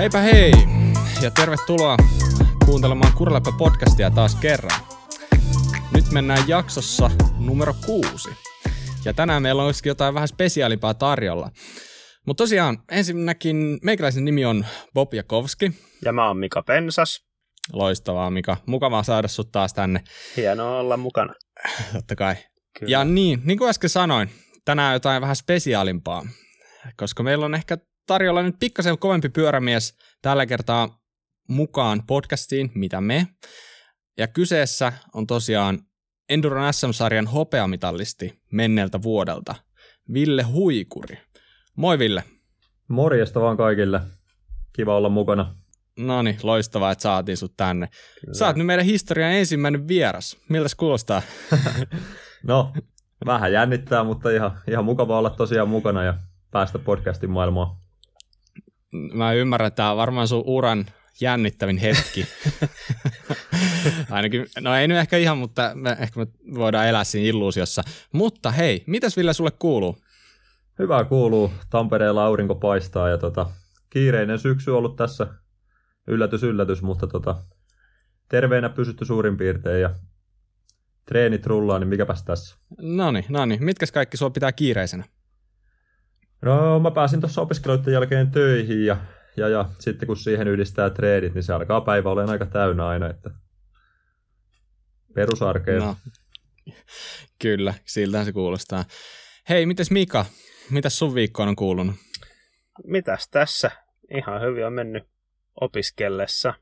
Heipä hei ja tervetuloa kuuntelemaan Kurläppä podcastia taas kerran. Nyt mennään jaksossa numero kuusi. Ja tänään meillä olisikin jotain vähän spesiaalimpaa tarjolla. Mutta tosiaan ensinnäkin meikäläisen nimi on Bob Jakovski. Ja mä oon Mika Pensas. Loistavaa Mika. Mukavaa saada sut taas tänne. Hienoa olla mukana. Totta kai. Kyllä. Ja niin, niin kuin äsken sanoin, tänään jotain vähän spesiaalimpaa. Koska meillä on ehkä tarjolla nyt pikkasen kovempi pyörämies tällä kertaa mukaan podcastiin, mitä me. Ja kyseessä on tosiaan Enduron SM-sarjan hopeamitallisti menneeltä vuodelta, Ville Huikuri. Moi Ville. Morjesta vaan kaikille. Kiva olla mukana. No niin, loistavaa, että saatiin sut tänne. Kyllä. Sä oot nyt meidän historian ensimmäinen vieras. Miltä se kuulostaa? no, vähän jännittää, mutta ihan, ihan mukava olla tosiaan mukana ja päästä podcastin maailmaan. Mä ymmärrän, että tämä on varmaan sun uran jännittävin hetki. Ainakin, no ei nyt ehkä ihan, mutta me, ehkä me voidaan elää siinä illuusiossa. Mutta hei, mitäs Ville sulle kuuluu? Hyvää kuuluu. Tampereella aurinko paistaa ja tota, kiireinen syksy ollut tässä. Yllätys, yllätys, mutta tota, terveenä pysytty suurin piirtein ja treenit rullaa, niin mikäpäs tässä. No niin, no niin. Mitkäs kaikki sua pitää kiireisenä? No mä pääsin tuossa opiskeluiden jälkeen töihin ja, ja, ja sitten kun siihen yhdistää treenit, niin se alkaa päivä olemaan aika täynnä aina, että perusarkea. No. Kyllä, siltä se kuulostaa. Hei, mites Mika? Mitäs sun viikkoon on kuulunut? Mitäs tässä? Ihan hyvin on mennyt opiskellessa.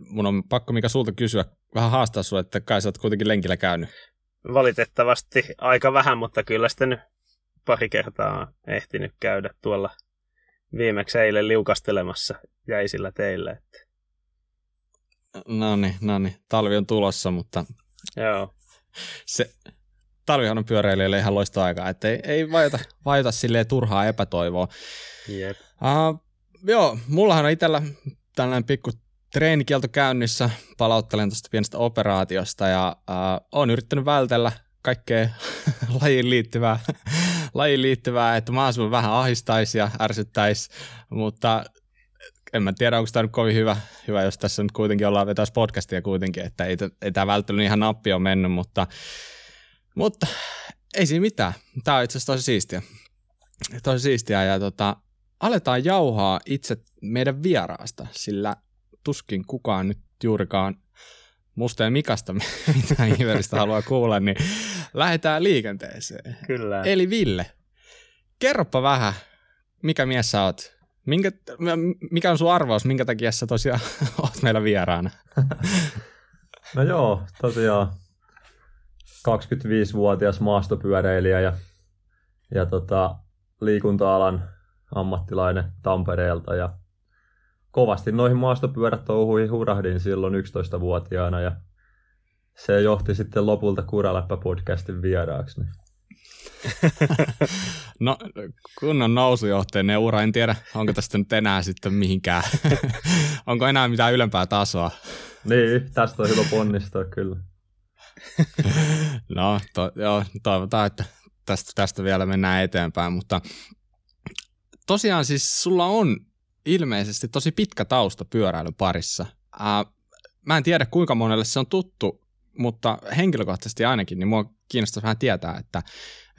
Mun on pakko Mika sulta kysyä, vähän haastaa sulle, että kai sä oot kuitenkin lenkillä käynyt. Valitettavasti aika vähän, mutta kyllä sitten pari kertaa ehtinyt käydä tuolla viimeksi eilen liukastelemassa jäisillä teillä. Että. No niin, no niin. Talvi on tulossa, mutta Joo. se, talvihan on pyöräilijöille ihan loista aikaa, että ei, ei vajota, vajota silleen turhaa epätoivoa. Jep. Uh, joo, mullahan on itsellä tällainen pikku treenikielto käynnissä, palauttelen tuosta pienestä operaatiosta ja uh, olen yrittänyt vältellä kaikkea lajiin liittyvää, lajiin liittyvää, että mahdollisimman vähän ahistaisi ja ärsyttäisi, mutta en mä tiedä, onko tämä nyt kovin hyvä, hyvä, jos tässä nyt kuitenkin ollaan vetäisi podcastia kuitenkin, että ei, ei tämä välttely ihan nappi ole mennyt, mutta, mutta ei siinä mitään. Tämä on itse asiassa tosi siistiä. Tosi siistiä ja tota, aletaan jauhaa itse meidän vieraasta, sillä tuskin kukaan nyt juurikaan musta ja Mikasta, mitä ihmeellistä haluaa kuulla, niin lähdetään liikenteeseen. Kyllä. Eli Ville, kerropa vähän, mikä mies sä oot? Minkä, mikä on sun arvaus, minkä takia sä tosiaan oot meillä vieraana? No joo, tosiaan 25-vuotias maastopyöräilijä ja, ja tota, liikunta-alan ammattilainen Tampereelta ja kovasti noihin maastopyörätouhuihin hurahdin silloin 11-vuotiaana ja se johti sitten lopulta Kuraläppä-podcastin vieraaksi. no kunnon nousujohteen ura, en tiedä onko tästä nyt enää sitten mihinkään, onko enää mitään ylempää tasoa. Niin, tästä on hyvä ponnistaa kyllä. no, to, joo, toivotaan, että tästä, tästä vielä mennään eteenpäin, mutta tosiaan siis sulla on ilmeisesti tosi pitkä tausta pyöräilyn parissa. Ää, mä en tiedä kuinka monelle se on tuttu, mutta henkilökohtaisesti ainakin, niin mua kiinnostaa vähän tietää, että,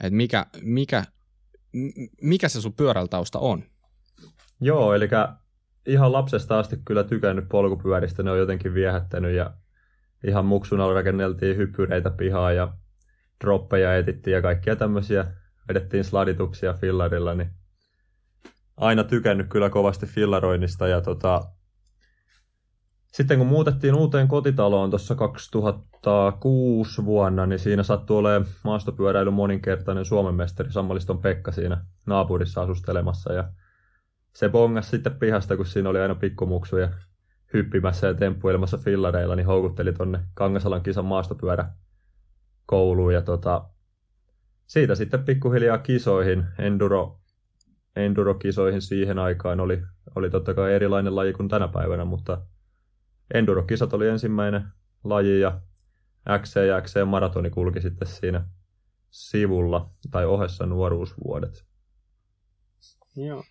että mikä, mikä, mikä se sun pyöräilytausta on. Joo, eli ihan lapsesta asti kyllä tykännyt polkupyöristä, ne on jotenkin viehättänyt ja ihan muksun rakenneltiin hyppyreitä pihaa ja droppeja etittiin ja kaikkia tämmöisiä vedettiin sladituksia fillarilla, niin aina tykännyt kyllä kovasti fillaroinnista ja tota, sitten kun muutettiin uuteen kotitaloon tuossa 2006 vuonna, niin siinä sattui olemaan maastopyöräilyn moninkertainen Suomen mestari Sammaliston Pekka siinä naapurissa asustelemassa. Ja se bongas sitten pihasta, kun siinä oli aina pikkumuksuja hyppimässä ja temppuilemassa fillareilla, niin houkutteli tonne Kangasalan kisan maastopyörä kouluun. Ja tota, siitä sitten pikkuhiljaa kisoihin, enduro endurokisoihin siihen aikaan oli, oli totta kai erilainen laji kuin tänä päivänä, mutta endurokisat oli ensimmäinen laji ja XC ja XC maratoni kulki sitten siinä sivulla tai ohessa nuoruusvuodet. Joo.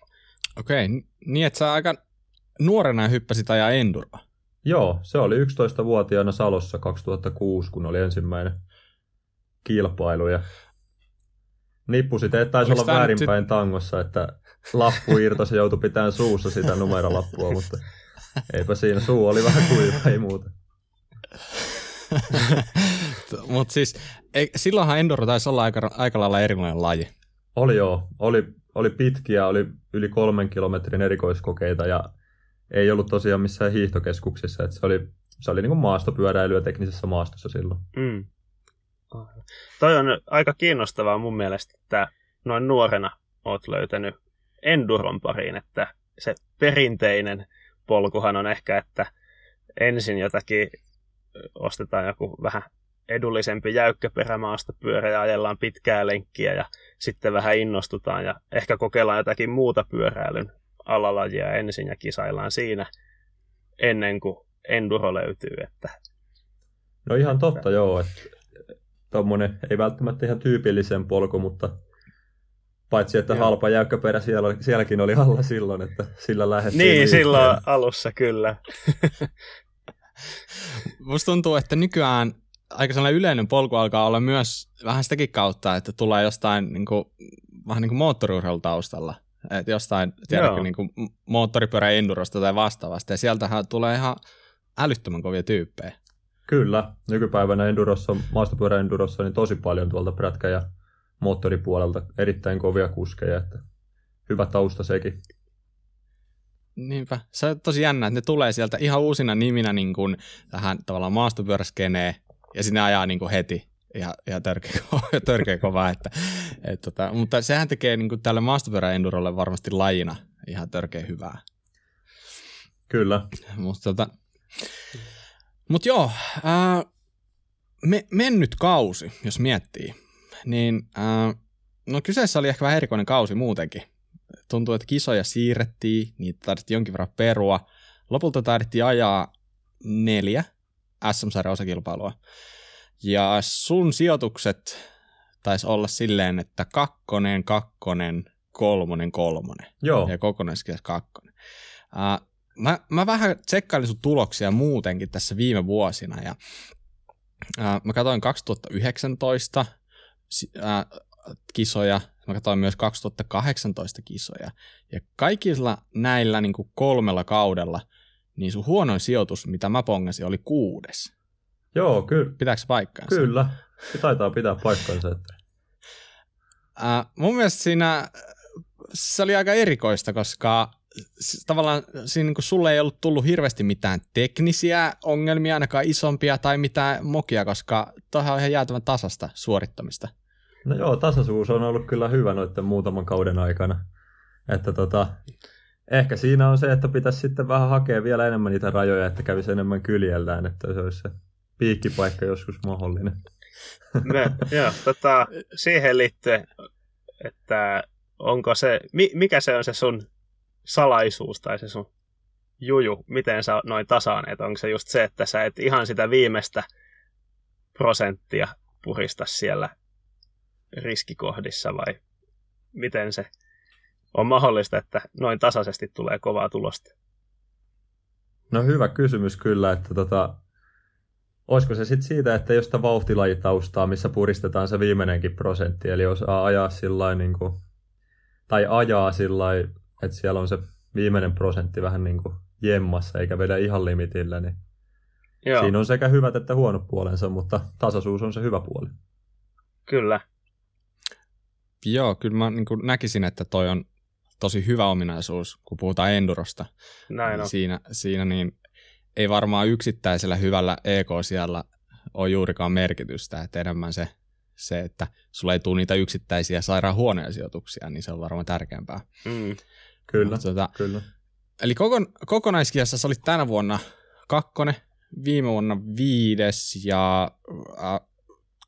Okei, niin että sä aika nuorena hyppäsit ajaa enduroa. Joo, se oli 11-vuotiaana Salossa 2006, kun oli ensimmäinen kilpailu. Ja nippusit, että taisi olla väärinpäin sit... tangossa, että lappu irtosi joutui pitämään suussa sitä numerolappua, mutta eipä siinä. Suu oli vähän kuiva, ei muuta. Mutta siis ei, silloinhan Enduro taisi olla aika, aika lailla erilainen laji. Oli joo. Oli, oli pitkiä, oli yli kolmen kilometrin erikoiskokeita ja ei ollut tosiaan missään hiihtokeskuksissa. Että se oli, se oli niin kuin maastopyöräilyä teknisessä maastossa silloin. Mm. Toi on aika kiinnostavaa mun mielestä, että noin nuorena oot löytänyt enduron pariin, että se perinteinen polkuhan on ehkä, että ensin jotakin ostetaan joku vähän edullisempi jäykkäperämaasta pyörä ja ajellaan pitkää lenkkiä ja sitten vähän innostutaan ja ehkä kokeillaan jotakin muuta pyöräilyn alalajia ensin ja kisaillaan siinä ennen kuin enduro löytyy. Että... No ihan totta joo, että tuommoinen ei välttämättä ihan tyypillisen polku, mutta paitsi että joo. halpa jäykkäperä siellä, sielläkin oli alla silloin, että sillä lähdettiin. Niin, liikkeen. silloin alussa kyllä. Musta tuntuu, että nykyään aika sellainen yleinen polku alkaa olla myös vähän sitäkin kautta, että tulee jostain niin kuin, vähän niin kuin moottoriurheilutaustalla. Että jostain, tiedätkö, niin kuin moottoripyörä endurosta tai vastaavasta. Ja sieltähän tulee ihan älyttömän kovia tyyppejä. Kyllä. Nykypäivänä endurossa, maastopyörä endurossa, niin tosi paljon tuolta prätkä- ja moottoripuolelta erittäin kovia kuskeja. Että hyvä tausta sekin. Niinpä. Se on tosi jännä, että ne tulee sieltä ihan uusina niminä niin kuin tähän tavallaan maastopyöräskeneen ja sinne ajaa niin kuin heti ihan, ihan törkeä, törkeä kova. Että, et, tota, mutta sehän tekee niin kuin tälle maastopyöräendurolle varmasti lajina ihan törkeä hyvää. Kyllä. Mutta tota, mut joo, ää, me, mennyt kausi, jos miettii, niin ää, no kyseessä oli ehkä vähän erikoinen kausi muutenkin. Tuntuu, että kisoja siirrettiin, niitä taidettiin jonkin verran perua. Lopulta taidettiin ajaa neljä SM-sarjan osakilpailua. Ja sun sijoitukset taisi olla silleen, että kakkonen, kakkonen, kolmonen, kolmonen. Joo. Ja kokonaiskirjas kakkonen. Uh, mä, mä vähän tsekkailin sun tuloksia muutenkin tässä viime vuosina ja uh, mä katsoin 2019 uh, kisoja, mä katsoin myös 2018 kisoja ja kaikilla näillä niin kuin kolmella kaudella niin sun huonoin sijoitus, mitä mä pongasin, oli kuudes. Joo, kyllä. Pitääkö paikkaansa? Kyllä, se taitaa pitää paikkaansa. Että... Uh, mun mielestä siinä se oli aika erikoista, koska tavallaan siinä niin sulle ei ollut tullut hirveästi mitään teknisiä ongelmia, ainakaan isompia tai mitään mokia, koska tuohan on ihan jäätävän tasasta suorittamista. No joo, tasaisuus on ollut kyllä hyvä noiden muutaman kauden aikana. Että tota, ehkä siinä on se, että pitäisi sitten vähän hakea vielä enemmän niitä rajoja, että kävisi enemmän kyljellään, että se olisi se piikkipaikka joskus mahdollinen. Me, joo, tota, siihen liittyen, että onko se, mikä se on se sun salaisuus tai se sun juju, miten sä noin tasaan, että onko se just se, että sä et ihan sitä viimeistä prosenttia purista siellä riskikohdissa vai miten se on mahdollista, että noin tasaisesti tulee kovaa tulosta? No hyvä kysymys kyllä, että tota, Olisiko se sitten siitä, että jos sitä vauhtilajitaustaa, missä puristetaan se viimeinenkin prosentti, eli osaa ajaa sillä niin tai ajaa sillä että siellä on se viimeinen prosentti vähän niin kuin jemmassa, eikä vedä ihan limitillä, niin Joo. siinä on sekä hyvät että huonot puolensa, mutta tasaisuus on se hyvä puoli. Kyllä. Joo, kyllä mä niin näkisin, että toi on tosi hyvä ominaisuus, kun puhutaan endurosta. Näin on. Siinä, siinä niin ei varmaan yksittäisellä hyvällä EK siellä ole juurikaan merkitystä, että enemmän se, se, että sulla ei tule niitä yksittäisiä sairaan huonoja sijoituksia, niin se on varmaan tärkeämpää. Mm. Kyllä, tota, kyllä. Eli kokon, kokonaiskiassa sä olit tänä vuonna kakkonen, viime vuonna viides ja äh,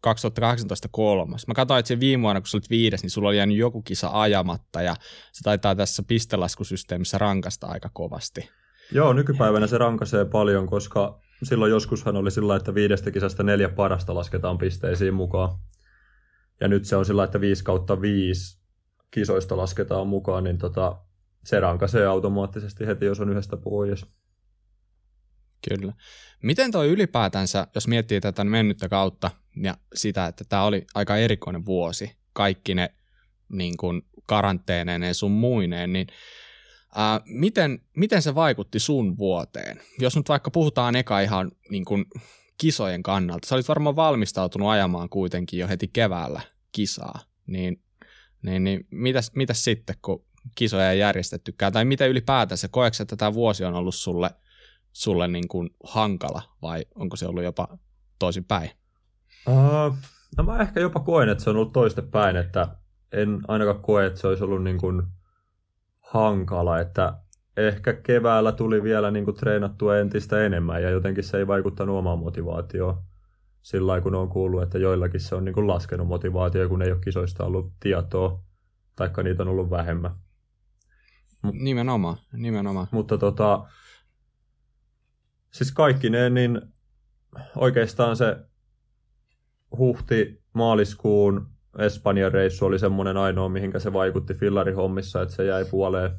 2018 kolmas. Mä katsoin, että se viime vuonna, kun sä olit viides, niin sulla oli jäänyt joku kisa ajamatta ja se taitaa tässä pistelaskusysteemissä rankasta aika kovasti. Joo, nykypäivänä se rankasee paljon, koska silloin joskushan oli sillä että viidestä kisasta neljä parasta lasketaan pisteisiin mukaan. Ja nyt se on sillä että 5 kautta 5 kisoista lasketaan mukaan, niin tota, se rankaisee automaattisesti heti, jos on yhdestä pois. Kyllä. Miten toi ylipäätänsä, jos miettii tätä mennyttä kautta ja sitä, että tämä oli aika erikoinen vuosi, kaikki ne niin kuin karanteeneineen sun muineen, niin ää, miten, miten se vaikutti sun vuoteen? Jos nyt vaikka puhutaan eka ihan niin kuin kisojen kannalta, sä olit varmaan valmistautunut ajamaan kuitenkin jo heti keväällä kisaa, niin, niin, niin mitäs, mitäs sitten, kun kisoja ei järjestettykään, tai miten ylipäätänsä, koetko että tämä vuosi on ollut sulle, sulle niin kuin hankala, vai onko se ollut jopa toisinpäin? Uh, no mä ehkä jopa koen, että se on ollut toistepäin, että en ainakaan koe, että se olisi ollut niin kuin hankala, että ehkä keväällä tuli vielä niin kuin treenattua entistä enemmän ja jotenkin se ei vaikuttanut omaan motivaatioon sillä lailla, kun on kuullut, että joillakin se on niin kuin laskenut motivaatio, kun ei ole kisoista ollut tietoa, taikka niitä on ollut vähemmän. Nimenomaan, nimenomaan. Mutta tota, siis kaikki ne, niin oikeastaan se huhti-maaliskuun Espanjan reissu oli semmoinen ainoa, mihinkä se vaikutti fillarihommissa, että se jäi puoleen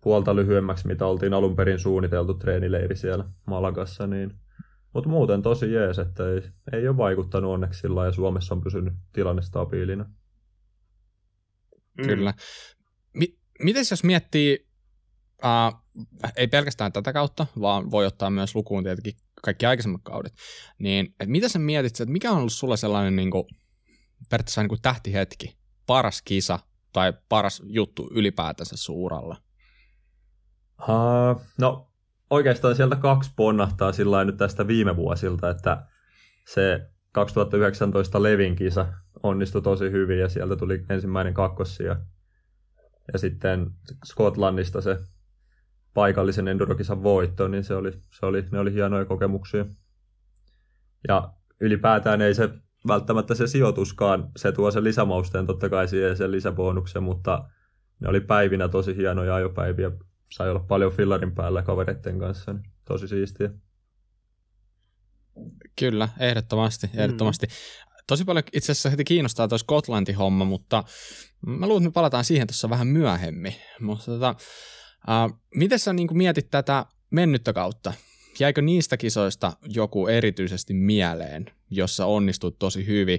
puolta lyhyemmäksi, mitä oltiin alun perin suunniteltu treenileiri siellä Malagassa. Niin. Mutta muuten tosi jees, että ei, ei ole vaikuttanut onneksi sillä ja Suomessa on pysynyt tilanne stabiilina. Mm. Kyllä. Mi- Miten jos miettii, uh, ei pelkästään tätä kautta, vaan voi ottaa myös lukuun tietenkin kaikki aikaisemmat kaudet, niin että mitä sä mietit, että mikä on ollut sulla sellainen niin kuin, periaatteessa niin kuin tähtihetki, paras kisa tai paras juttu ylipäätänsä suuralla? Uh, no oikeastaan sieltä kaksi ponnahtaa sillä nyt tästä viime vuosilta, että se 2019 Levin kisa onnistui tosi hyvin ja sieltä tuli ensimmäinen kakkossia. Ja sitten Skotlannista se paikallisen endurokisan voitto, niin se oli, se oli, ne oli hienoja kokemuksia. Ja ylipäätään ei se välttämättä se sijoituskaan, se tuo sen lisämausteen totta kai siihen sen lisäbonuksen, mutta ne oli päivinä tosi hienoja ajopäiviä. Sai olla paljon fillarin päällä kavereiden kanssa, niin tosi siistiä. Kyllä, ehdottomasti, ehdottomasti. Mm. Tosi paljon itse asiassa heti kiinnostaa tuo Skotlanti-homma, mutta mä luulen, että me palataan siihen tuossa vähän myöhemmin. Mutta tota, uh, miten sä niin mietit tätä mennyttä kautta? Jäikö niistä kisoista joku erityisesti mieleen, jossa onnistut tosi hyvin?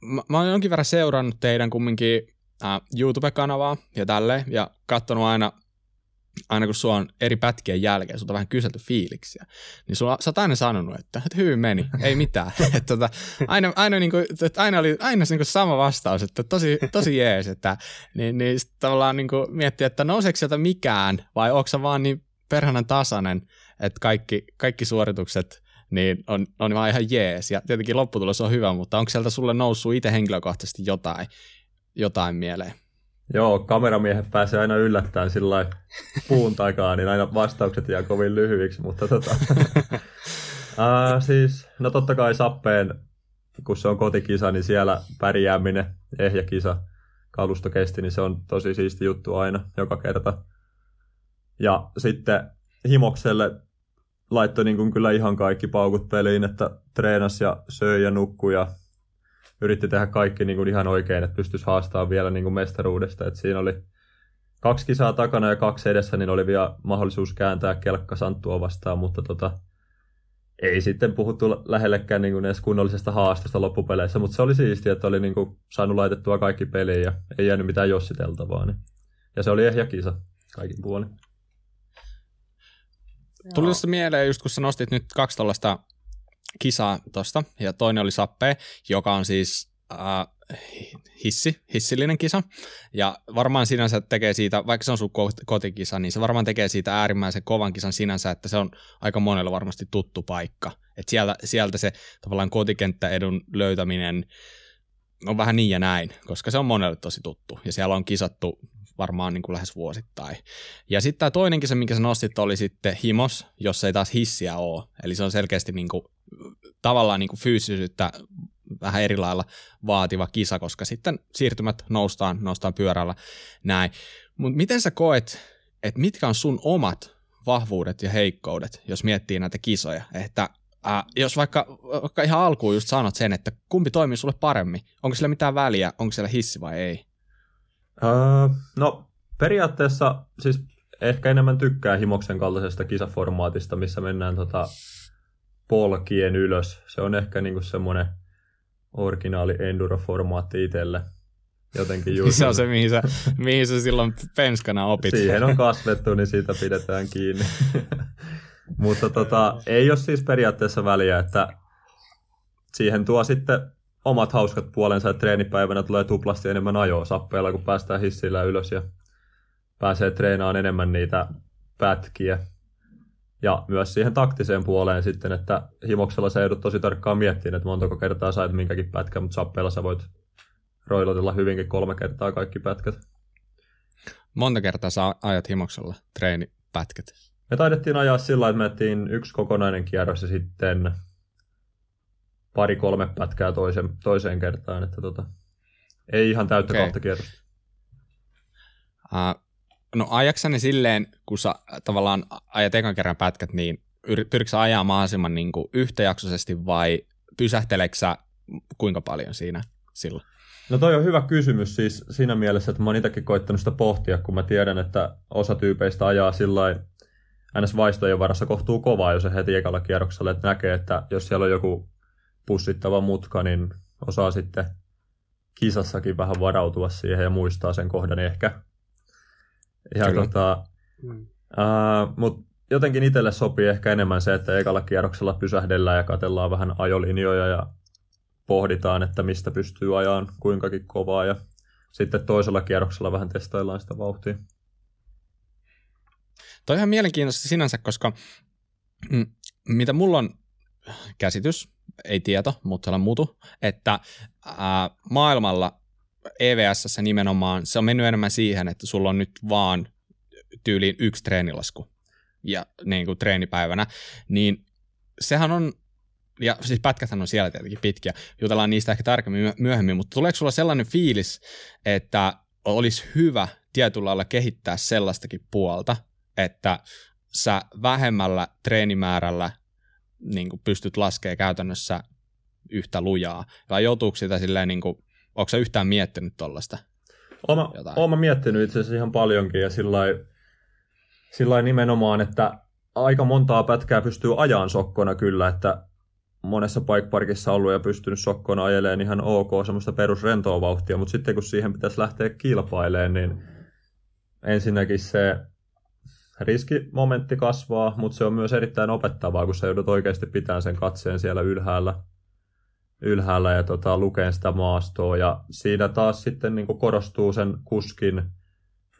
Mä, mä oon jonkin verran seurannut teidän kumminkin uh, YouTube-kanavaa ja tälleen, ja katsonut aina aina kun sua on eri pätkien jälkeen, sulta vähän kyselty fiiliksiä, niin sulla, sä oot aina sanonut, että, että hyvin meni, ei mitään. että, tota, aina, aina, niin kuin, että aina oli aina niin kuin sama vastaus, että tosi, tosi jees, että niin, niin tavallaan niin kuin miettiä, että nouseeko sieltä mikään vai onko vaan niin perhanan tasainen, että kaikki, kaikki suoritukset niin on, on vaan ihan jees. Ja tietenkin lopputulos on hyvä, mutta onko sieltä sulle noussut itse henkilökohtaisesti jotain, jotain mieleen? Joo, kameramiehet pääsee aina yllättäen sillä puun takaa, niin aina vastaukset jää kovin lyhyiksi, mutta tota... uh, siis, no totta kai Sappeen, kun se on kotikisa, niin siellä pärjääminen, ehjä kisa, kalusto kesti, niin se on tosi siisti juttu aina, joka kerta. Ja sitten Himokselle laittoi niin kuin kyllä ihan kaikki paukut peliin, että treenas ja söi ja nukkui ja yritti tehdä kaikki niin kuin ihan oikein, että pystyisi haastamaan vielä niin kuin mestaruudesta. Et siinä oli kaksi kisaa takana ja kaksi edessä, niin oli vielä mahdollisuus kääntää kelkka Santtua vastaan, mutta tota, ei sitten puhuttu lähellekään niin kuin edes kunnollisesta haasteesta loppupeleissä, mutta se oli siistiä, että oli niin kuin saanut laitettua kaikki peliin ja ei jäänyt mitään jossiteltavaa. Niin. Ja se oli ehjä kisa kaikin puolin. Tuli tuosta mieleen, just kun sä nostit nyt kaksi tällaista kisaa tosta, ja toinen oli Sappe, joka on siis äh, hissi, hissillinen kisa, ja varmaan sinänsä tekee siitä, vaikka se on sun kotikisa, niin se varmaan tekee siitä äärimmäisen kovan kisan sinänsä, että se on aika monella varmasti tuttu paikka. Et sieltä, sieltä se tavallaan kotikenttäedun löytäminen on vähän niin ja näin, koska se on monelle tosi tuttu, ja siellä on kisattu varmaan niin kuin lähes vuosittain. Ja sitten tämä toinen kisa, minkä sä nostit, oli sitten Himos, jossa ei taas hissiä ole. Eli se on selkeästi niin kuin tavallaan niin kuin fyysisyyttä vähän eri lailla vaativa kisa, koska sitten siirtymät noustaan, noustaan pyörällä näin. Mutta miten sä koet, että mitkä on sun omat vahvuudet ja heikkoudet, jos miettii näitä kisoja? Että äh, jos vaikka, vaikka ihan alkuun just sanot sen, että kumpi toimii sulle paremmin, onko sillä mitään väliä, onko siellä hissi vai ei? Uh, no periaatteessa siis ehkä enemmän tykkää Himoksen kaltaisesta kisaformaatista, missä mennään tota polkien ylös. Se on ehkä niinku semmoinen originaali enduro-formaatti itselle. Jotenkin just. se on se, mihin sä, mihin sä silloin penskana opit. Siihen on kasvettu, niin siitä pidetään kiinni. Mutta tota, ei ole siis periaatteessa väliä, että siihen tuo sitten omat hauskat puolensa, että treenipäivänä tulee tuplasti enemmän ajoa sappeilla, kun päästään hissillä ylös ja pääsee treenaamaan enemmän niitä pätkiä. Ja myös siihen taktiseen puoleen sitten, että himoksella sä joudut tosi tarkkaan miettimään, että montako kertaa sait minkäkin pätkän, mutta sappeilla sä voit roilotella hyvinkin kolme kertaa kaikki pätkät. Monta kertaa sä ajat himoksella treenipätkät? Me taidettiin ajaa sillä että menettiin yksi kokonainen kierros ja sitten pari-kolme pätkää toisen, toiseen kertaan, että tota, ei ihan täyttä okay. kahta kierrosta. Uh, no ajaksani silleen, kun sä tavallaan ajat ekan kerran pätkät, niin pyritkö ajaa mahdollisimman niin kuin yhtäjaksoisesti vai pysähteleksä kuinka paljon siinä silloin? No toi on hyvä kysymys siis siinä mielessä, että mä oon itsekin koittanut sitä pohtia, kun mä tiedän, että osa tyypeistä ajaa sillä ns. vaistojen varassa kohtuu kovaa, jos se heti ekalla kierroksella, että näkee, että jos siellä on joku pussittava mutka, niin osaa sitten kisassakin vähän varautua siihen ja muistaa sen kohdan ehkä. Ja tota, mm. uh, mut jotenkin itselle sopii ehkä enemmän se, että ekalla kierroksella pysähdellään ja katellaan vähän ajolinjoja ja pohditaan, että mistä pystyy ajaan kuinkakin kovaa ja sitten toisella kierroksella vähän testaillaan sitä vauhtia. Toi on ihan mielenkiintoista sinänsä, koska mm, mitä mulla on käsitys, ei tieto, mutta sellainen mutu, että ää, maailmalla EVS nimenomaan se on mennyt enemmän siihen, että sulla on nyt vaan tyyliin yksi treenilasku ja niin kuin treenipäivänä, niin sehän on ja siis pätkäthän on siellä tietenkin pitkiä, jutellaan niistä ehkä tarkemmin myöhemmin, mutta tuleeko sulla sellainen fiilis, että olisi hyvä tietyllä lailla kehittää sellaistakin puolta, että sä vähemmällä treenimäärällä niin kuin pystyt laskemaan käytännössä yhtä lujaa, vai joutuuko sitä silleen, niin kuin, onko sä yhtään miettinyt tuollaista? Olen miettinyt itse asiassa ihan paljonkin ja sillä nimenomaan, että aika montaa pätkää pystyy ajaan sokkona kyllä, että monessa bike parkissa ollut ja pystynyt sokkona ajelemaan ihan ok semmoista perusrentoa vauhtia, mutta sitten kun siihen pitäisi lähteä kilpailemaan, niin ensinnäkin se riskimomentti kasvaa, mutta se on myös erittäin opettavaa, kun sä joudut oikeasti pitämään sen katseen siellä ylhäällä, ylhäällä ja tota, lukeen sitä maastoa. Ja siinä taas sitten niin korostuu sen kuskin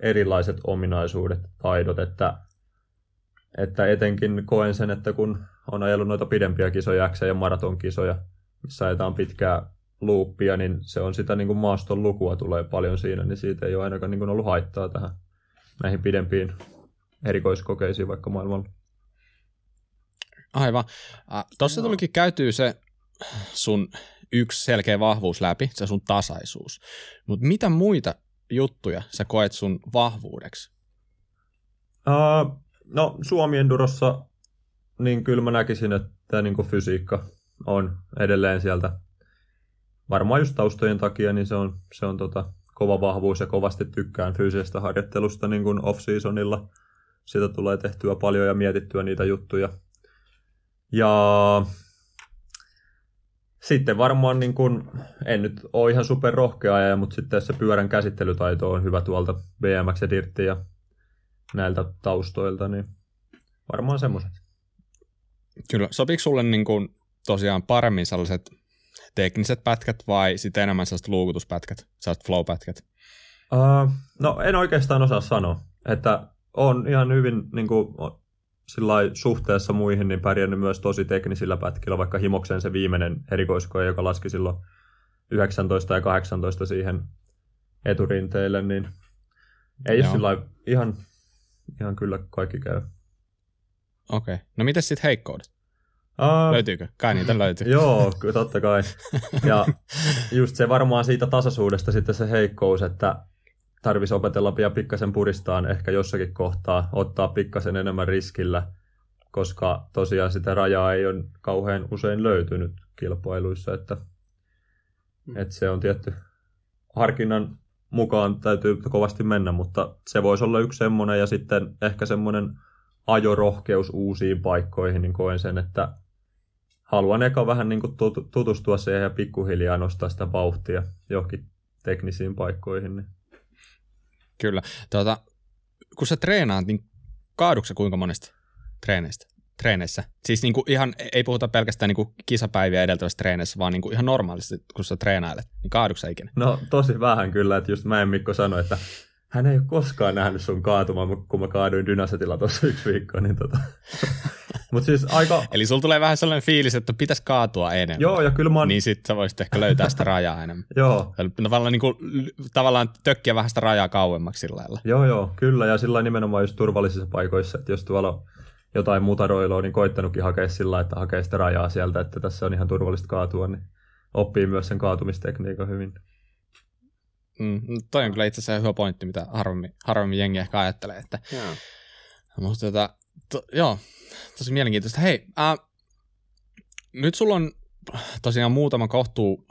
erilaiset ominaisuudet, taidot, että, että etenkin koen sen, että kun on ajellut noita pidempiä kisoja, X- ja maratonkisoja, missä ajetaan pitkää luuppia, niin se on sitä niin kuin maaston lukua tulee paljon siinä, niin siitä ei ole ainakaan niin kuin ollut haittaa tähän näihin pidempiin erikoiskokeisiin vaikka maailmalla. Aivan. Äh, Tuossa tulikin käytyy se sun yksi selkeä vahvuus läpi, se sun tasaisuus. Mutta mitä muita juttuja sä koet sun vahvuudeksi? Uh, no Suomi Endurossa niin kyllä mä näkisin, että niin kuin fysiikka on edelleen sieltä varmaan just taustojen takia, niin se on, se on tota, kova vahvuus ja kovasti tykkään fyysisestä harjoittelusta niin kuin off-seasonilla. Sitä tulee tehtyä paljon ja mietittyä niitä juttuja. Ja sitten varmaan, niin kun, en nyt ole ihan super rohkea mutta sitten se pyörän käsittelytaito on hyvä tuolta BMX ja Dirtti ja näiltä taustoilta, niin varmaan semmoiset. Kyllä. Sopiiko sulle niin kuin tosiaan paremmin sellaiset tekniset pätkät vai sitten enemmän sellaiset luukutuspätkät, sellaiset flow-pätkät? Uh, no en oikeastaan osaa sanoa, että on ihan hyvin niin kuin, suhteessa muihin niin pärjännyt myös tosi teknisillä pätkillä, vaikka Himoksen se viimeinen erikoiskoe, joka laski silloin 19 ja 18 siihen eturinteille, niin ei sillä ihan, ihan kyllä kaikki käy. Okei. Okay. No miten sitten heikkoudet? Uh, Löytyykö? Kai niitä löytyy. Joo, totta kai. Ja just se varmaan siitä tasaisuudesta sitten se heikkous, että tarvisi opetella pian pikkasen puristaan ehkä jossakin kohtaa, ottaa pikkasen enemmän riskillä, koska tosiaan sitä rajaa ei ole kauhean usein löytynyt kilpailuissa, että, että se on tietty harkinnan mukaan täytyy kovasti mennä, mutta se voisi olla yksi semmoinen ja sitten ehkä semmoinen ajorohkeus uusiin paikkoihin, niin koen sen, että haluan eka vähän niin kuin tutustua siihen ja pikkuhiljaa nostaa sitä vauhtia johonkin teknisiin paikkoihin. Niin. Kyllä. Tuota, kun sä treenaat, niin kaaduksa kuinka monesti treeneistä? treeneissä? Siis niin kuin ihan, ei puhuta pelkästään niin kuin kisapäiviä edeltävässä treeneissä, vaan niin kuin ihan normaalisti, kun sä treenailet, niin kaaduksa ikinä? No tosi vähän kyllä, että just mä en Mikko sanoi, että hän ei ole koskaan nähnyt sun kaatumaan, kun mä kaaduin Dynasetilla tuossa yksi viikko. Niin tota. Mut siis aika... Eli sulla tulee vähän sellainen fiilis, että pitäisi kaatua enemmän. Joo, ja kyllä mä oon... Niin sit sä voisit ehkä löytää sitä rajaa enemmän. joo. Tavallaan, niin kuin, tavallaan tökkiä vähän sitä rajaa kauemmaksi sillä lailla. Joo, joo, kyllä. Ja sillä nimenomaan just turvallisissa paikoissa, että jos tuolla jotain mutaroilua, niin koittanutkin hakea sillä, että hakee sitä rajaa sieltä, että tässä on ihan turvallista kaatua, niin oppii myös sen kaatumistekniikan hyvin. Mm, toi on kyllä itse asiassa hyvä pointti, mitä harvemmin, harvemmin jengi ehkä ajattelee. Että, yeah. Mutta tota, to, joo, tosi mielenkiintoista. Hei, äh, nyt sulla on tosiaan muutama kohtuu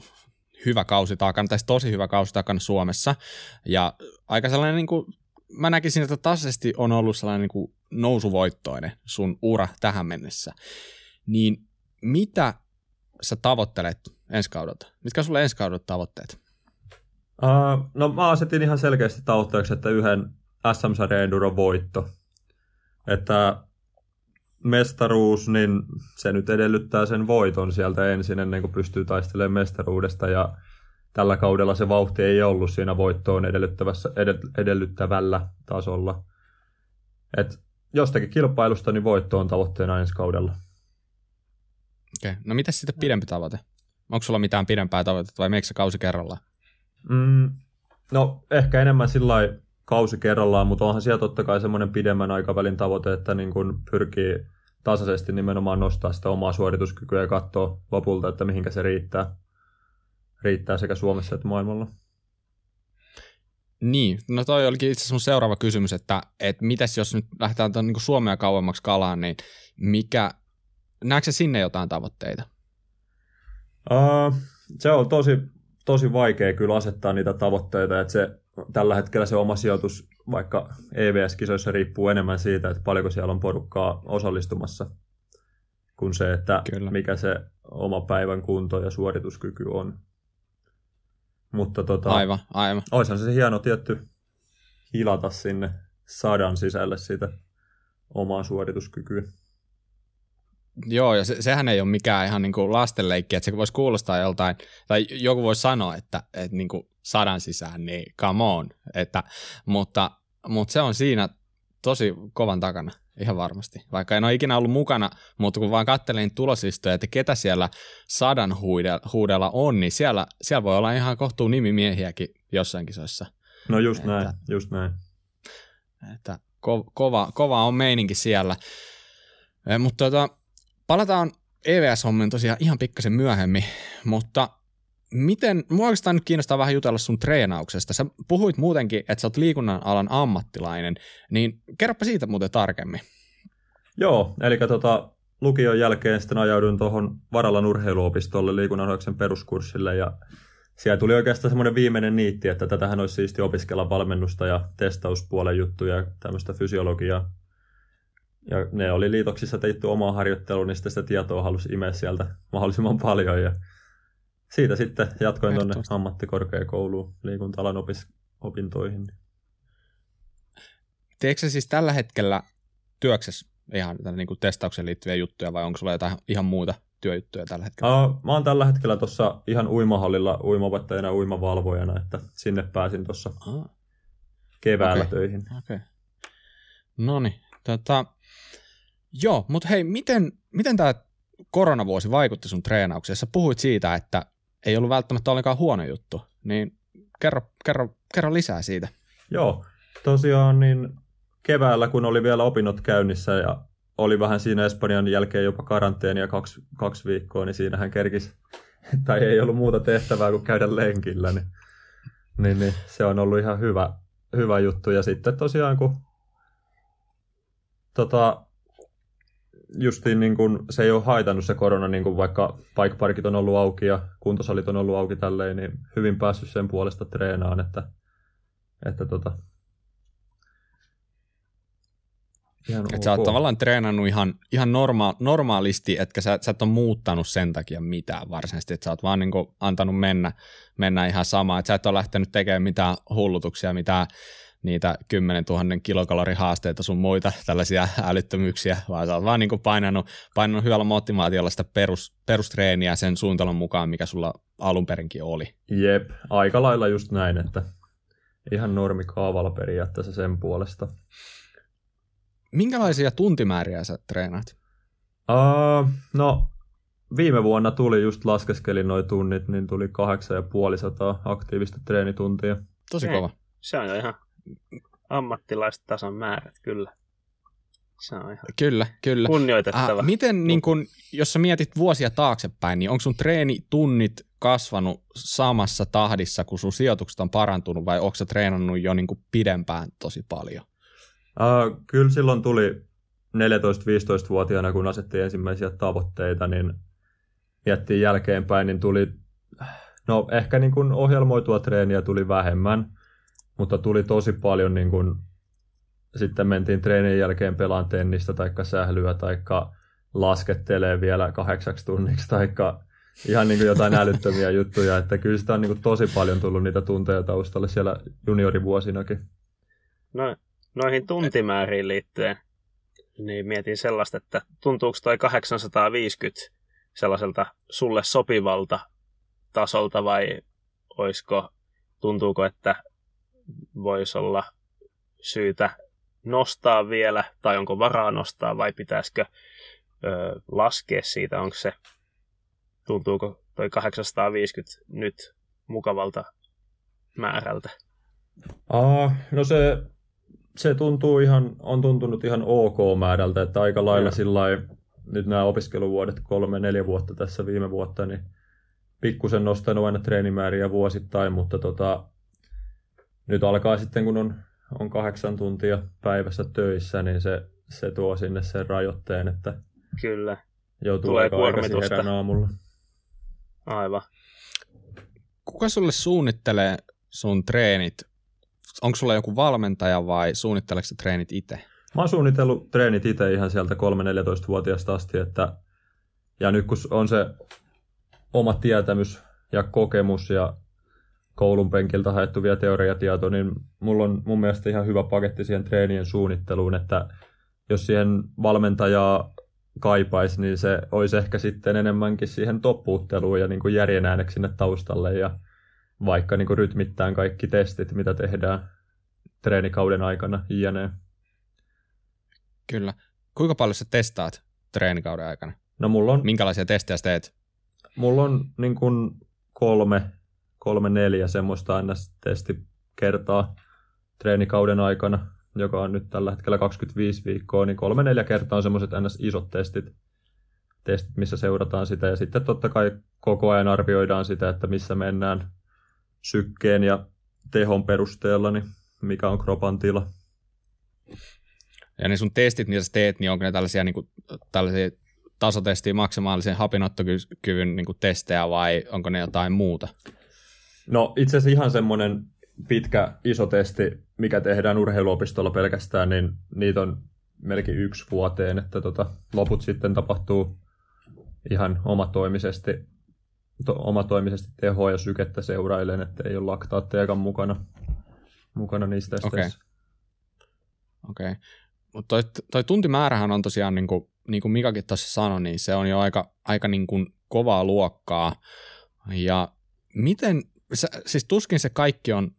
hyvä kausi takana, tai tosi hyvä kausi takana Suomessa, ja aika sellainen, niin kuin, mä näkisin, että tasaisesti on ollut sellainen niin kuin nousuvoittoinen sun ura tähän mennessä. Niin mitä sä tavoittelet ensi kaudelta? Mitkä sulle ensi kaudelta tavoitteet? Uh, no mä asetin ihan selkeästi tavoitteeksi, että yhden SM-sarjan Enduro voitto. Että mestaruus, niin se nyt edellyttää sen voiton sieltä ensin ennen kuin pystyy taistelemaan mestaruudesta ja tällä kaudella se vauhti ei ollut siinä voittoon edellyttävässä, edellyttävällä tasolla. Et jostakin kilpailusta niin voitto on tavoitteena ensi kaudella. Okei, okay. no mitä sitten pidempi tavoite? Onko sulla mitään pidempää tavoitetta vai meikö kausi kerrallaan? Mm, no ehkä enemmän sillä kausi kerrallaan, mutta onhan siellä totta kai semmoinen pidemmän aikavälin tavoite, että niin kun pyrkii tasaisesti nimenomaan nostaa sitä omaa suorituskykyä ja katsoa lopulta, että mihinkä se riittää, riittää sekä Suomessa että maailmalla. Niin, no toi olikin itse asiassa mun seuraava kysymys, että, että mitäs jos nyt lähdetään tuon niin Suomea kauemmaksi kalaan, niin mikä, näetkö sinne jotain tavoitteita? Uh, se on tosi tosi vaikea kyllä asettaa niitä tavoitteita, että se, tällä hetkellä se oma sijoitus vaikka EVS-kisoissa riippuu enemmän siitä, että paljonko siellä on porukkaa osallistumassa, kuin se, että kyllä. mikä se oma päivän kunto ja suorituskyky on. Mutta tota, aivan, aivan. Olisihan se hieno tietty hilata sinne sadan sisälle sitä omaa suorituskykyä. Joo, ja se, sehän ei ole mikään ihan niin kuin lastenleikki, että se voisi kuulostaa joltain, tai joku voisi sanoa, että, että niin kuin sadan sisään, niin come on, että, mutta, mutta se on siinä tosi kovan takana, ihan varmasti. Vaikka en ole ikinä ollut mukana, mutta kun vaan katselin tuloslistoja, että ketä siellä sadan huudella on, niin siellä, siellä voi olla ihan kohtuu nimimiehiäkin jossain kisoissa. No just että, näin, just näin. Että ko, kova, kova on meininki siellä. Eh, mutta tota, Palataan EVS-hommiin tosiaan ihan pikkasen myöhemmin, mutta miten, mua oikeastaan nyt kiinnostaa vähän jutella sun treenauksesta. Sä puhuit muutenkin, että sä oot liikunnan alan ammattilainen, niin kerropa siitä muuten tarkemmin. Joo, eli tota, lukion jälkeen sitten ajauduin tuohon Varalan urheiluopistolle liikunnan peruskurssille ja siellä tuli oikeastaan semmoinen viimeinen niitti, että tätähän olisi siisti opiskella valmennusta ja testauspuolen juttuja ja tämmöistä fysiologiaa. Ja ne oli liitoksissa tehty omaa harjoittelua, niin sitten sitä tietoa halusi imeä sieltä mahdollisimman paljon. Ja siitä sitten jatkoin tuonne ammattikorkeakouluun liikuntalan opis- opintoihin. Teekö siis tällä hetkellä työksessä ihan niin kuin testaukseen liittyviä juttuja vai onko sulla jotain ihan muuta työjuttuja tällä hetkellä? Uh, mä oon tällä hetkellä tuossa ihan uimahallilla uimaopettajana uimavalvojana, että sinne pääsin tuossa uh. keväällä okay. töihin. Okay. No niin, tota, Joo, mutta hei, miten, miten tämä koronavuosi vaikutti sun treenaukseen? Sä puhuit siitä, että ei ollut välttämättä ollenkaan huono juttu, niin kerro, kerro, kerro lisää siitä. Joo, tosiaan niin keväällä, kun oli vielä opinnot käynnissä ja oli vähän siinä Espanjan jälkeen jopa karanteenia kaksi, kaksi viikkoa, niin siinähän kerkis, tai ei ollut muuta tehtävää kuin käydä lenkillä, niin, niin, niin se on ollut ihan hyvä, hyvä juttu. Ja sitten tosiaan, kun tota, justiin niin kuin, se ei ole haitannut se korona, niin kuin vaikka paikparkit on ollut auki ja kuntosalit on ollut auki tälleen, niin hyvin päässyt sen puolesta treenaan, että Että tota, ihan Et sä oot tavallaan treenannut ihan, ihan norma- normaalisti, etkä sä, sä et ole muuttanut sen takia mitään varsinaisesti, että sä oot vaan niin antanut mennä, mennä ihan samaa, että sä et ole lähtenyt tekemään mitään hullutuksia, mitään niitä 10 000 kilokalorihaasteita sun muita tällaisia älyttömyyksiä, vaan sä oot vaan niin painanut, painanut hyvällä motivaatiolla sitä perus, perustreeniä sen suunnitelman mukaan, mikä sulla alun perinkin oli. Jep, aika lailla just näin, että ihan normikaavalla periaatteessa sen puolesta. Minkälaisia tuntimääriä sä treenaat? Uh, no, viime vuonna tuli, just laskeskelin noin tunnit, niin tuli 8500 aktiivista treenituntia. Tosi Ei, kova. Se on jo ihan ammattilaistason määrät, kyllä. Se on ihan kyllä, kyllä. kunnioitettava. Äh, miten, niin kun, jos sä mietit vuosia taaksepäin, niin onko sun treenitunnit kasvanut samassa tahdissa, kun sun sijoitukset on parantunut, vai onko sä treenannut jo niin pidempään tosi paljon? Uh, kyllä silloin tuli 14-15-vuotiaana, kun asettiin ensimmäisiä tavoitteita, niin miettiin jälkeenpäin, niin tuli, no ehkä niin kuin ohjelmoitua treeniä tuli vähemmän, mutta tuli tosi paljon niin kuin, sitten mentiin treenin jälkeen pelaan tennistä tai sählyä tai laskettelee vielä kahdeksaksi tunniksi tai ihan niin kuin jotain älyttömiä juttuja, että kyllä sitä on niin kuin tosi paljon tullut niitä tunteja taustalle siellä juniorivuosinakin. No, noihin tuntimääriin liittyen, niin mietin sellaista, että tuntuuko toi 850 sellaiselta sulle sopivalta tasolta vai olisiko, tuntuuko, että voisi olla syytä nostaa vielä, tai onko varaa nostaa, vai pitäisikö ö, laskea siitä, onko se, tuntuuko toi 850 nyt mukavalta määrältä? Aa, no se, se tuntuu ihan, on tuntunut ihan ok määrältä, että aika lailla sillä nyt nämä opiskeluvuodet, kolme, neljä vuotta tässä viime vuotta, niin pikkusen nostanut aina treenimääriä vuosittain, mutta tota, nyt alkaa sitten, kun on, on kahdeksan tuntia päivässä töissä, niin se, se tuo sinne sen rajoitteen, että Kyllä. joutuu Tulee aika aikaisin aamulla. Aivan. Kuka sulle suunnittelee sun treenit? Onko sulla joku valmentaja vai suunnitteleeko treenit itse? Mä oon suunnitellut treenit itse ihan sieltä 3-14-vuotiaasta asti, että ja nyt kun on se oma tietämys ja kokemus ja koulun penkiltä haettu vielä teoriatieto, niin mulla on mun mielestä ihan hyvä paketti siihen treenien suunnitteluun, että jos siihen valmentajaa kaipaisi, niin se olisi ehkä sitten enemmänkin siihen toppuutteluun ja niin kuin järjen ääneksi sinne taustalle ja vaikka niin kuin rytmittäin kaikki testit, mitä tehdään treenikauden aikana, jne. Kyllä. Kuinka paljon sä testaat treenikauden aikana? No mulla on... Minkälaisia testejä teet? Mulla on niin kuin kolme kolme neljä semmoista NS-testikertaa treenikauden aikana, joka on nyt tällä hetkellä 25 viikkoa, niin kolme neljä kertaa on semmoiset NS-isot testit, testit, missä seurataan sitä. Ja sitten totta kai koko ajan arvioidaan sitä, että missä mennään sykkeen ja tehon perusteella, niin mikä on kropan tila. Ja ne sun testit, mitä sä teet, niin onko ne tällaisia, niin kuin, tällaisia tasotestiä maksimaalisen hapinottokyvyn niin testejä vai onko ne jotain muuta? No itse asiassa ihan semmoinen pitkä iso testi, mikä tehdään urheiluopistolla pelkästään, niin niitä on melkein yksi vuoteen, että tota, loput sitten tapahtuu ihan omatoimisesti, to, omatoimisesti tehoa ja sykettä seurailen, että ei ole laktaattejakaan mukana, mukana niistä testeissä. Okei. Okay. Okay. Mutta toi, toi tuntimäärähän on tosiaan, niin kuin, niin kuin Mikakin tuossa sanoi, niin se on jo aika, aika niin kuin kovaa luokkaa. Ja miten, sä, siis tuskin se kaikki on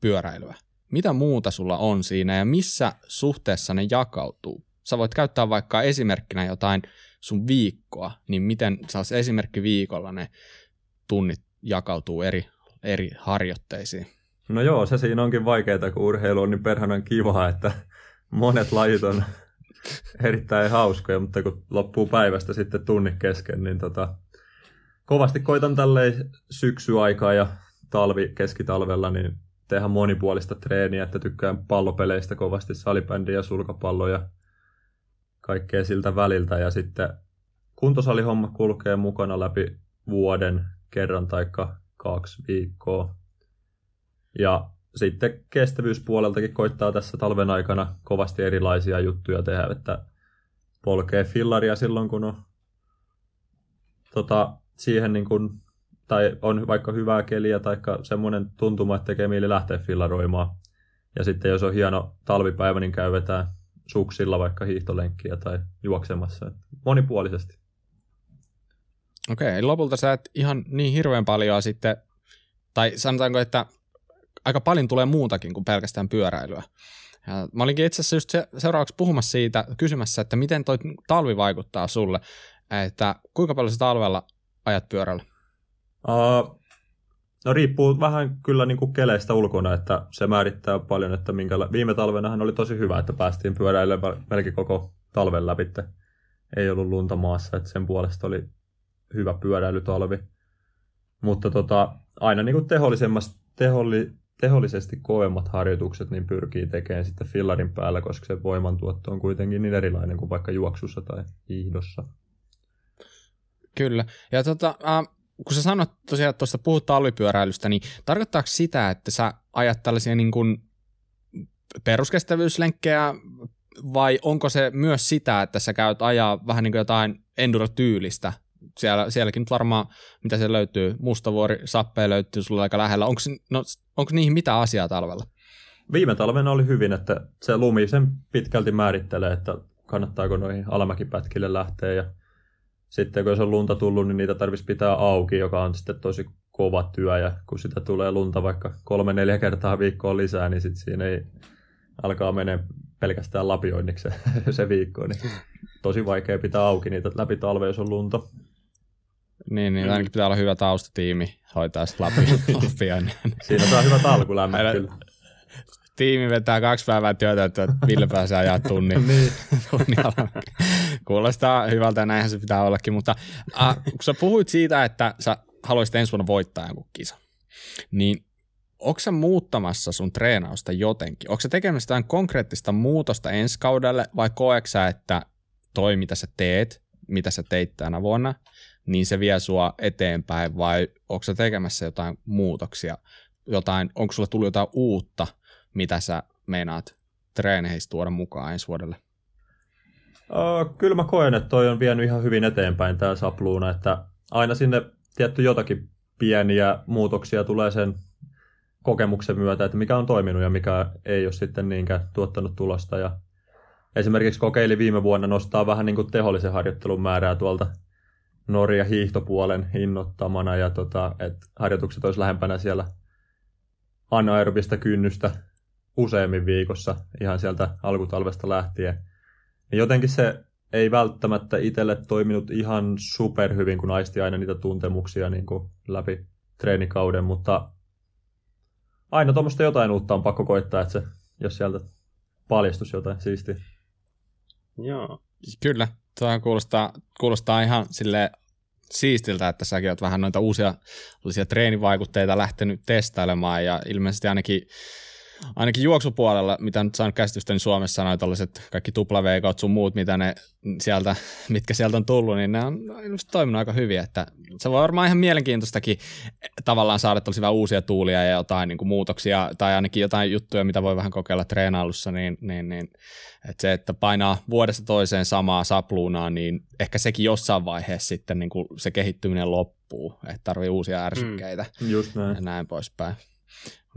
pyöräilyä. Mitä muuta sulla on siinä ja missä suhteessa ne jakautuu? Sä voit käyttää vaikka esimerkkinä jotain sun viikkoa, niin miten saas esimerkki viikolla ne tunnit jakautuu eri, eri harjoitteisiin? No joo, se siinä onkin vaikeaa, kun urheilu on niin perhanan kiva, että monet lajit on erittäin hauskoja, mutta kun loppuu päivästä sitten tunni kesken, niin tota, kovasti koitan tälleen syksyaikaa ja talvi, keskitalvella, niin tehdä monipuolista treeniä, että tykkään pallopeleistä kovasti, salibändiä ja sulkapallo ja kaikkea siltä väliltä. Ja sitten kuntosalihomma kulkee mukana läpi vuoden kerran tai kaksi viikkoa. Ja sitten kestävyyspuoleltakin koittaa tässä talven aikana kovasti erilaisia juttuja tehdä, että polkee fillaria silloin, kun on tota, siihen niin kuin, tai on vaikka hyvää keliä tai semmoinen tuntuma, että tekee mieli lähteä fillaroimaan. Ja sitten jos on hieno talvipäivä, niin käy vetää suksilla vaikka hiihtolenkkiä tai juoksemassa. Monipuolisesti. Okei, okay, lopulta sä et ihan niin hirveän paljon sitten, tai sanotaanko, että aika paljon tulee muutakin kuin pelkästään pyöräilyä. Ja mä olinkin itse asiassa just se, seuraavaksi puhumassa siitä, kysymässä, että miten toi talvi vaikuttaa sulle, että kuinka paljon sä talvella ajat pyörällä? Uh, no riippuu vähän kyllä niin kuin keleistä ulkona, että se määrittää paljon, että minkä, viime talvenahan oli tosi hyvä, että päästiin pyöräilemään melkein koko talven läpi. Ei ollut lunta maassa, että sen puolesta oli hyvä pyöräilytalvi. Mutta tota, aina niin kuin teholli, tehollisesti kovemmat harjoitukset niin pyrkii tekemään sitten fillarin päällä, koska se voimantuotto on kuitenkin niin erilainen kuin vaikka juoksussa tai hiihdossa. Kyllä. Ja tota, äh, kun sä sanot tosiaan, että tuosta puhut talvipyöräilystä, niin tarkoittaako sitä, että sä ajat tällaisia niin kuin peruskestävyyslenkkejä vai onko se myös sitä, että sä käyt ajaa vähän niin kuin jotain endurotyylistä siellä, sielläkin nyt varmaan, mitä se löytyy, Mustavuori, Sappeen löytyy sulla aika lähellä. Onko, no, onko niihin mitä asiaa talvella? Viime talvena oli hyvin, että se lumi sen pitkälti määrittelee, että kannattaako noihin alamäkipätkille lähteä ja sitten kun se on lunta tullut, niin niitä tarvitsisi pitää auki, joka on sitten tosi kova työ ja kun sitä tulee lunta vaikka kolme-neljä kertaa viikkoon lisää, niin sitten siinä ei alkaa mennä pelkästään lapioinniksi se, se viikko, niin tosi vaikea pitää auki niitä läpi talve, jos on lunta. Niin, niin mm. ainakin pitää olla hyvä taustatiimi hoitaa sitä läpi. Siinä saa hyvä alkulämmö kyllä. Tiimi vetää kaksi päivää työtä, että Ville pääsee ajaa tunnin. niin. Kuulostaa hyvältä ja näinhän se pitää ollakin, mutta äh, kun sä puhuit siitä, että sä haluaisit ensi vuonna voittaa jonkun kisa, niin onko sä muuttamassa sun treenausta jotenkin? Onko sä tekemässä jotain konkreettista muutosta ensi kaudelle vai koeksä, että toi mitä sä teet, mitä sä teit tänä vuonna, niin se vie sua eteenpäin vai onko sä tekemässä jotain muutoksia, jotain, onko sulla tullut jotain uutta, mitä sä meinaat treeneissä tuoda mukaan ensi vuodelle? Uh, kyllä mä koen, että toi on vienyt ihan hyvin eteenpäin tämä sapluuna, että aina sinne tietty jotakin pieniä muutoksia tulee sen kokemuksen myötä, että mikä on toiminut ja mikä ei ole sitten niinkään tuottanut tulosta. Ja esimerkiksi kokeili viime vuonna nostaa vähän niin kuin tehollisen harjoittelun määrää tuolta Norja hiihtopuolen innoittamana ja tota, että harjoitukset olisi lähempänä siellä anaerobista kynnystä useammin viikossa ihan sieltä alkutalvesta lähtien. Ja jotenkin se ei välttämättä itselle toiminut ihan superhyvin, kun aisti aina niitä tuntemuksia niin kuin läpi treenikauden, mutta aina tuommoista jotain uutta on pakko koittaa, että se, jos sieltä paljastus jotain siistiä. Joo. Kyllä, tuo kuulostaa, kuulostaa ihan sille siistiltä, että säkin oot vähän noita uusia treenivaikutteita lähtenyt testailemaan ja ilmeisesti ainakin ainakin juoksupuolella, mitä nyt saan käsitystä, niin Suomessa noin tällaiset kaikki tuplaveikot sun muut, mitä ne sieltä, mitkä sieltä on tullut, niin ne on toiminut aika hyvin, että se voi varmaan ihan mielenkiintoistakin tavallaan saada tällaisia uusia tuulia ja jotain niin kuin muutoksia, tai ainakin jotain juttuja, mitä voi vähän kokeilla treenailussa, niin, niin, niin että se, että painaa vuodesta toiseen samaa sapluunaa, niin ehkä sekin jossain vaiheessa sitten niin kuin se kehittyminen loppuu, että tarvii uusia ärsykkeitä mm, just näin. ja näin poispäin.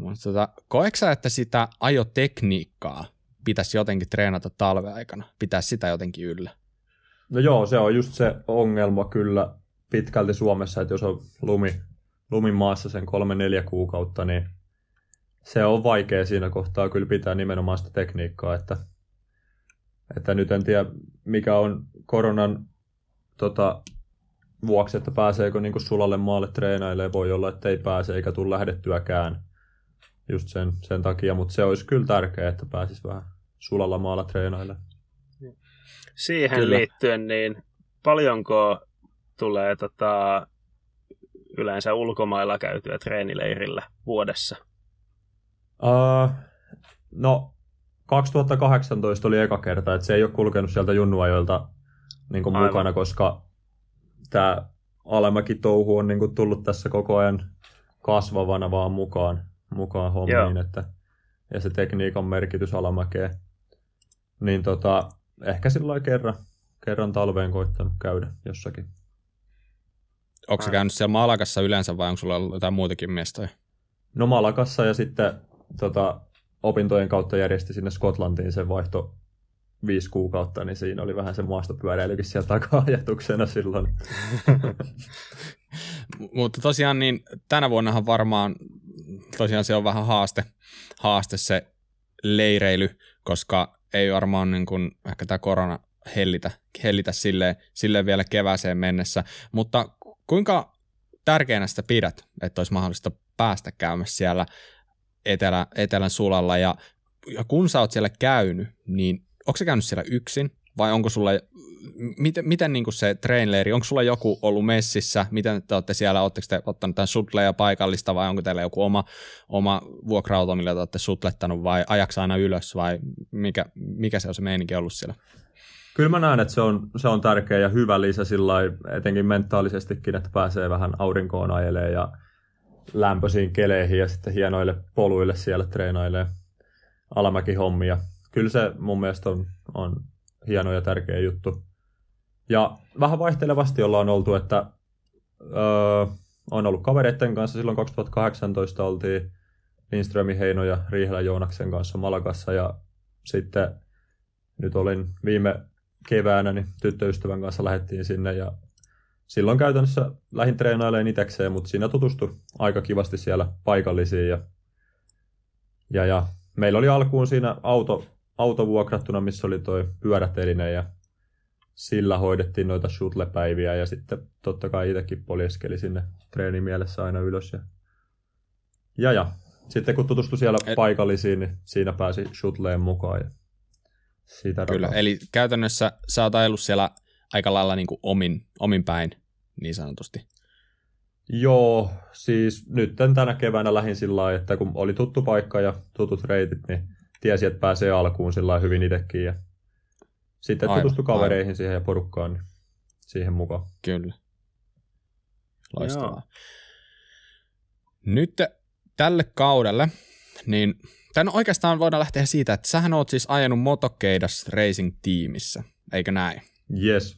Mutta tota, koeksa, että sitä ajotekniikkaa pitäisi jotenkin treenata talveaikana, pitää sitä jotenkin yllä? No joo, se on just se ongelma kyllä pitkälti Suomessa, että jos on lumi, lumin maassa sen kolme-neljä kuukautta, niin se on vaikea siinä kohtaa kyllä pitää nimenomaan sitä tekniikkaa, että, että nyt en tiedä mikä on koronan tota, vuoksi, että pääseekö niin sulalle maalle treenailemaan, voi olla, että ei pääse eikä tule lähdettyäkään just sen, sen takia, mutta se olisi kyllä tärkeää, että pääsisi vähän sulalla maalla treenailemaan. Siihen kyllä. liittyen, niin paljonko tulee tota, yleensä ulkomailla käytyä treenileirillä vuodessa? Uh, no, 2018 oli eka kerta, että se ei ole kulkenut sieltä junnuajoilta niin kuin mukana, koska tämä alamäki touhu on niin kuin tullut tässä koko ajan kasvavana vaan mukaan mukaan hommiin, että, ja se tekniikan merkitys alamäkeen. Niin tota, ehkä silloin kerran, kerran talveen koittanut käydä jossakin. Onko se käynyt siellä Malakassa yleensä vai onko sulla ollut jotain muitakin mestoja? No Malakassa ja sitten tota, opintojen kautta järjesti sinne Skotlantiin se vaihto viisi kuukautta, niin siinä oli vähän se maastopyöräilykin siellä takaa ajatuksena silloin. Mutta tosiaan niin tänä vuonnahan varmaan tosiaan se on vähän haaste, haaste se leireily, koska ei varmaan niin kuin ehkä tämä korona hellitä, hellitä silleen, silleen vielä kevääseen mennessä. Mutta kuinka tärkeänä sitä pidät, että olisi mahdollista päästä käymässä siellä etelä, etelän sulalla ja, ja kun sä oot siellä käynyt, niin onko se käynyt siellä yksin vai onko sulla, miten, miten niin se trainleiri, onko sulla joku ollut messissä, miten te olette siellä, oletteko te ottanut tämän sutleja paikallista vai onko teillä joku oma, oma vuokra-auto, millä te olette sutlettanut vai ajaksa aina ylös vai mikä, mikä se on se meininki ollut siellä? Kyllä mä näen, että se on, se on tärkeä ja hyvä lisä sillä etenkin mentaalisestikin, että pääsee vähän aurinkoon ajelee ja lämpöisiin keleihin ja sitten hienoille poluille siellä treenailee alamäkihommia. Kyllä se mun mielestä on, on hieno ja tärkeä juttu. Ja vähän vaihtelevasti ollaan oltu, että öö, on ollut kavereiden kanssa. Silloin 2018 oltiin Lindströmin Heino ja Riihelä Joonaksen kanssa Malakassa ja sitten nyt olin viime keväänä, niin tyttöystävän kanssa lähdettiin sinne ja silloin käytännössä lähin treenailemaan itsekseen, mutta siinä tutustui aika kivasti siellä paikallisiin ja, ja, ja meillä oli alkuun siinä auto, auto vuokrattuna, missä oli toi pyöräteline ja sillä hoidettiin noita shuttle-päiviä ja sitten totta kai itsekin poljeskeli sinne treenimielessä aina ylös. Ja, ja, ja. sitten kun tutustui siellä Et... paikallisiin, niin siinä pääsi shuttleen mukaan. Ja siitä Kyllä, rakaa. eli käytännössä sä oot ajellut siellä aika lailla niin kuin omin, omin päin, niin sanotusti. Joo, siis nyt tänä keväänä lähin sillä lailla, että kun oli tuttu paikka ja tutut reitit, niin tiesi, että pääsee alkuun sillä hyvin itsekin. Ja sitten aivan, tutustui kavereihin aivan. siihen ja porukkaan niin siihen mukaan. Kyllä. Loistavaa. Joo. Nyt tälle kaudelle, niin tämän oikeastaan voidaan lähteä siitä, että sähän oot siis ajanut Motokeidas Racing-tiimissä, eikö näin? Yes.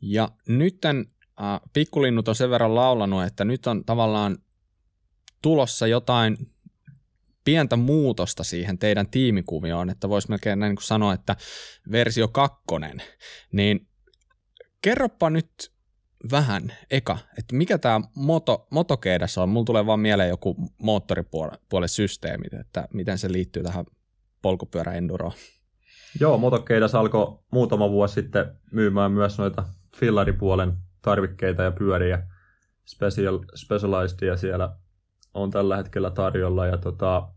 Ja nytten äh, pikkulinnut on sen verran laulanut, että nyt on tavallaan tulossa jotain pientä muutosta siihen teidän tiimikuvioon, että voisi melkein näin kuin sanoa, että versio kakkonen. Niin kerropa nyt vähän eka, että mikä tämä moto, motokeedas on. Mulla tulee vaan mieleen joku moottoripuolen systeemi, että miten se liittyy tähän polkupyöräenduroon. Joo, motokeidas alkoi muutama vuosi sitten myymään myös noita fillaripuolen tarvikkeita ja pyöriä. Special, specialized siellä on tällä hetkellä tarjolla. Ja tota,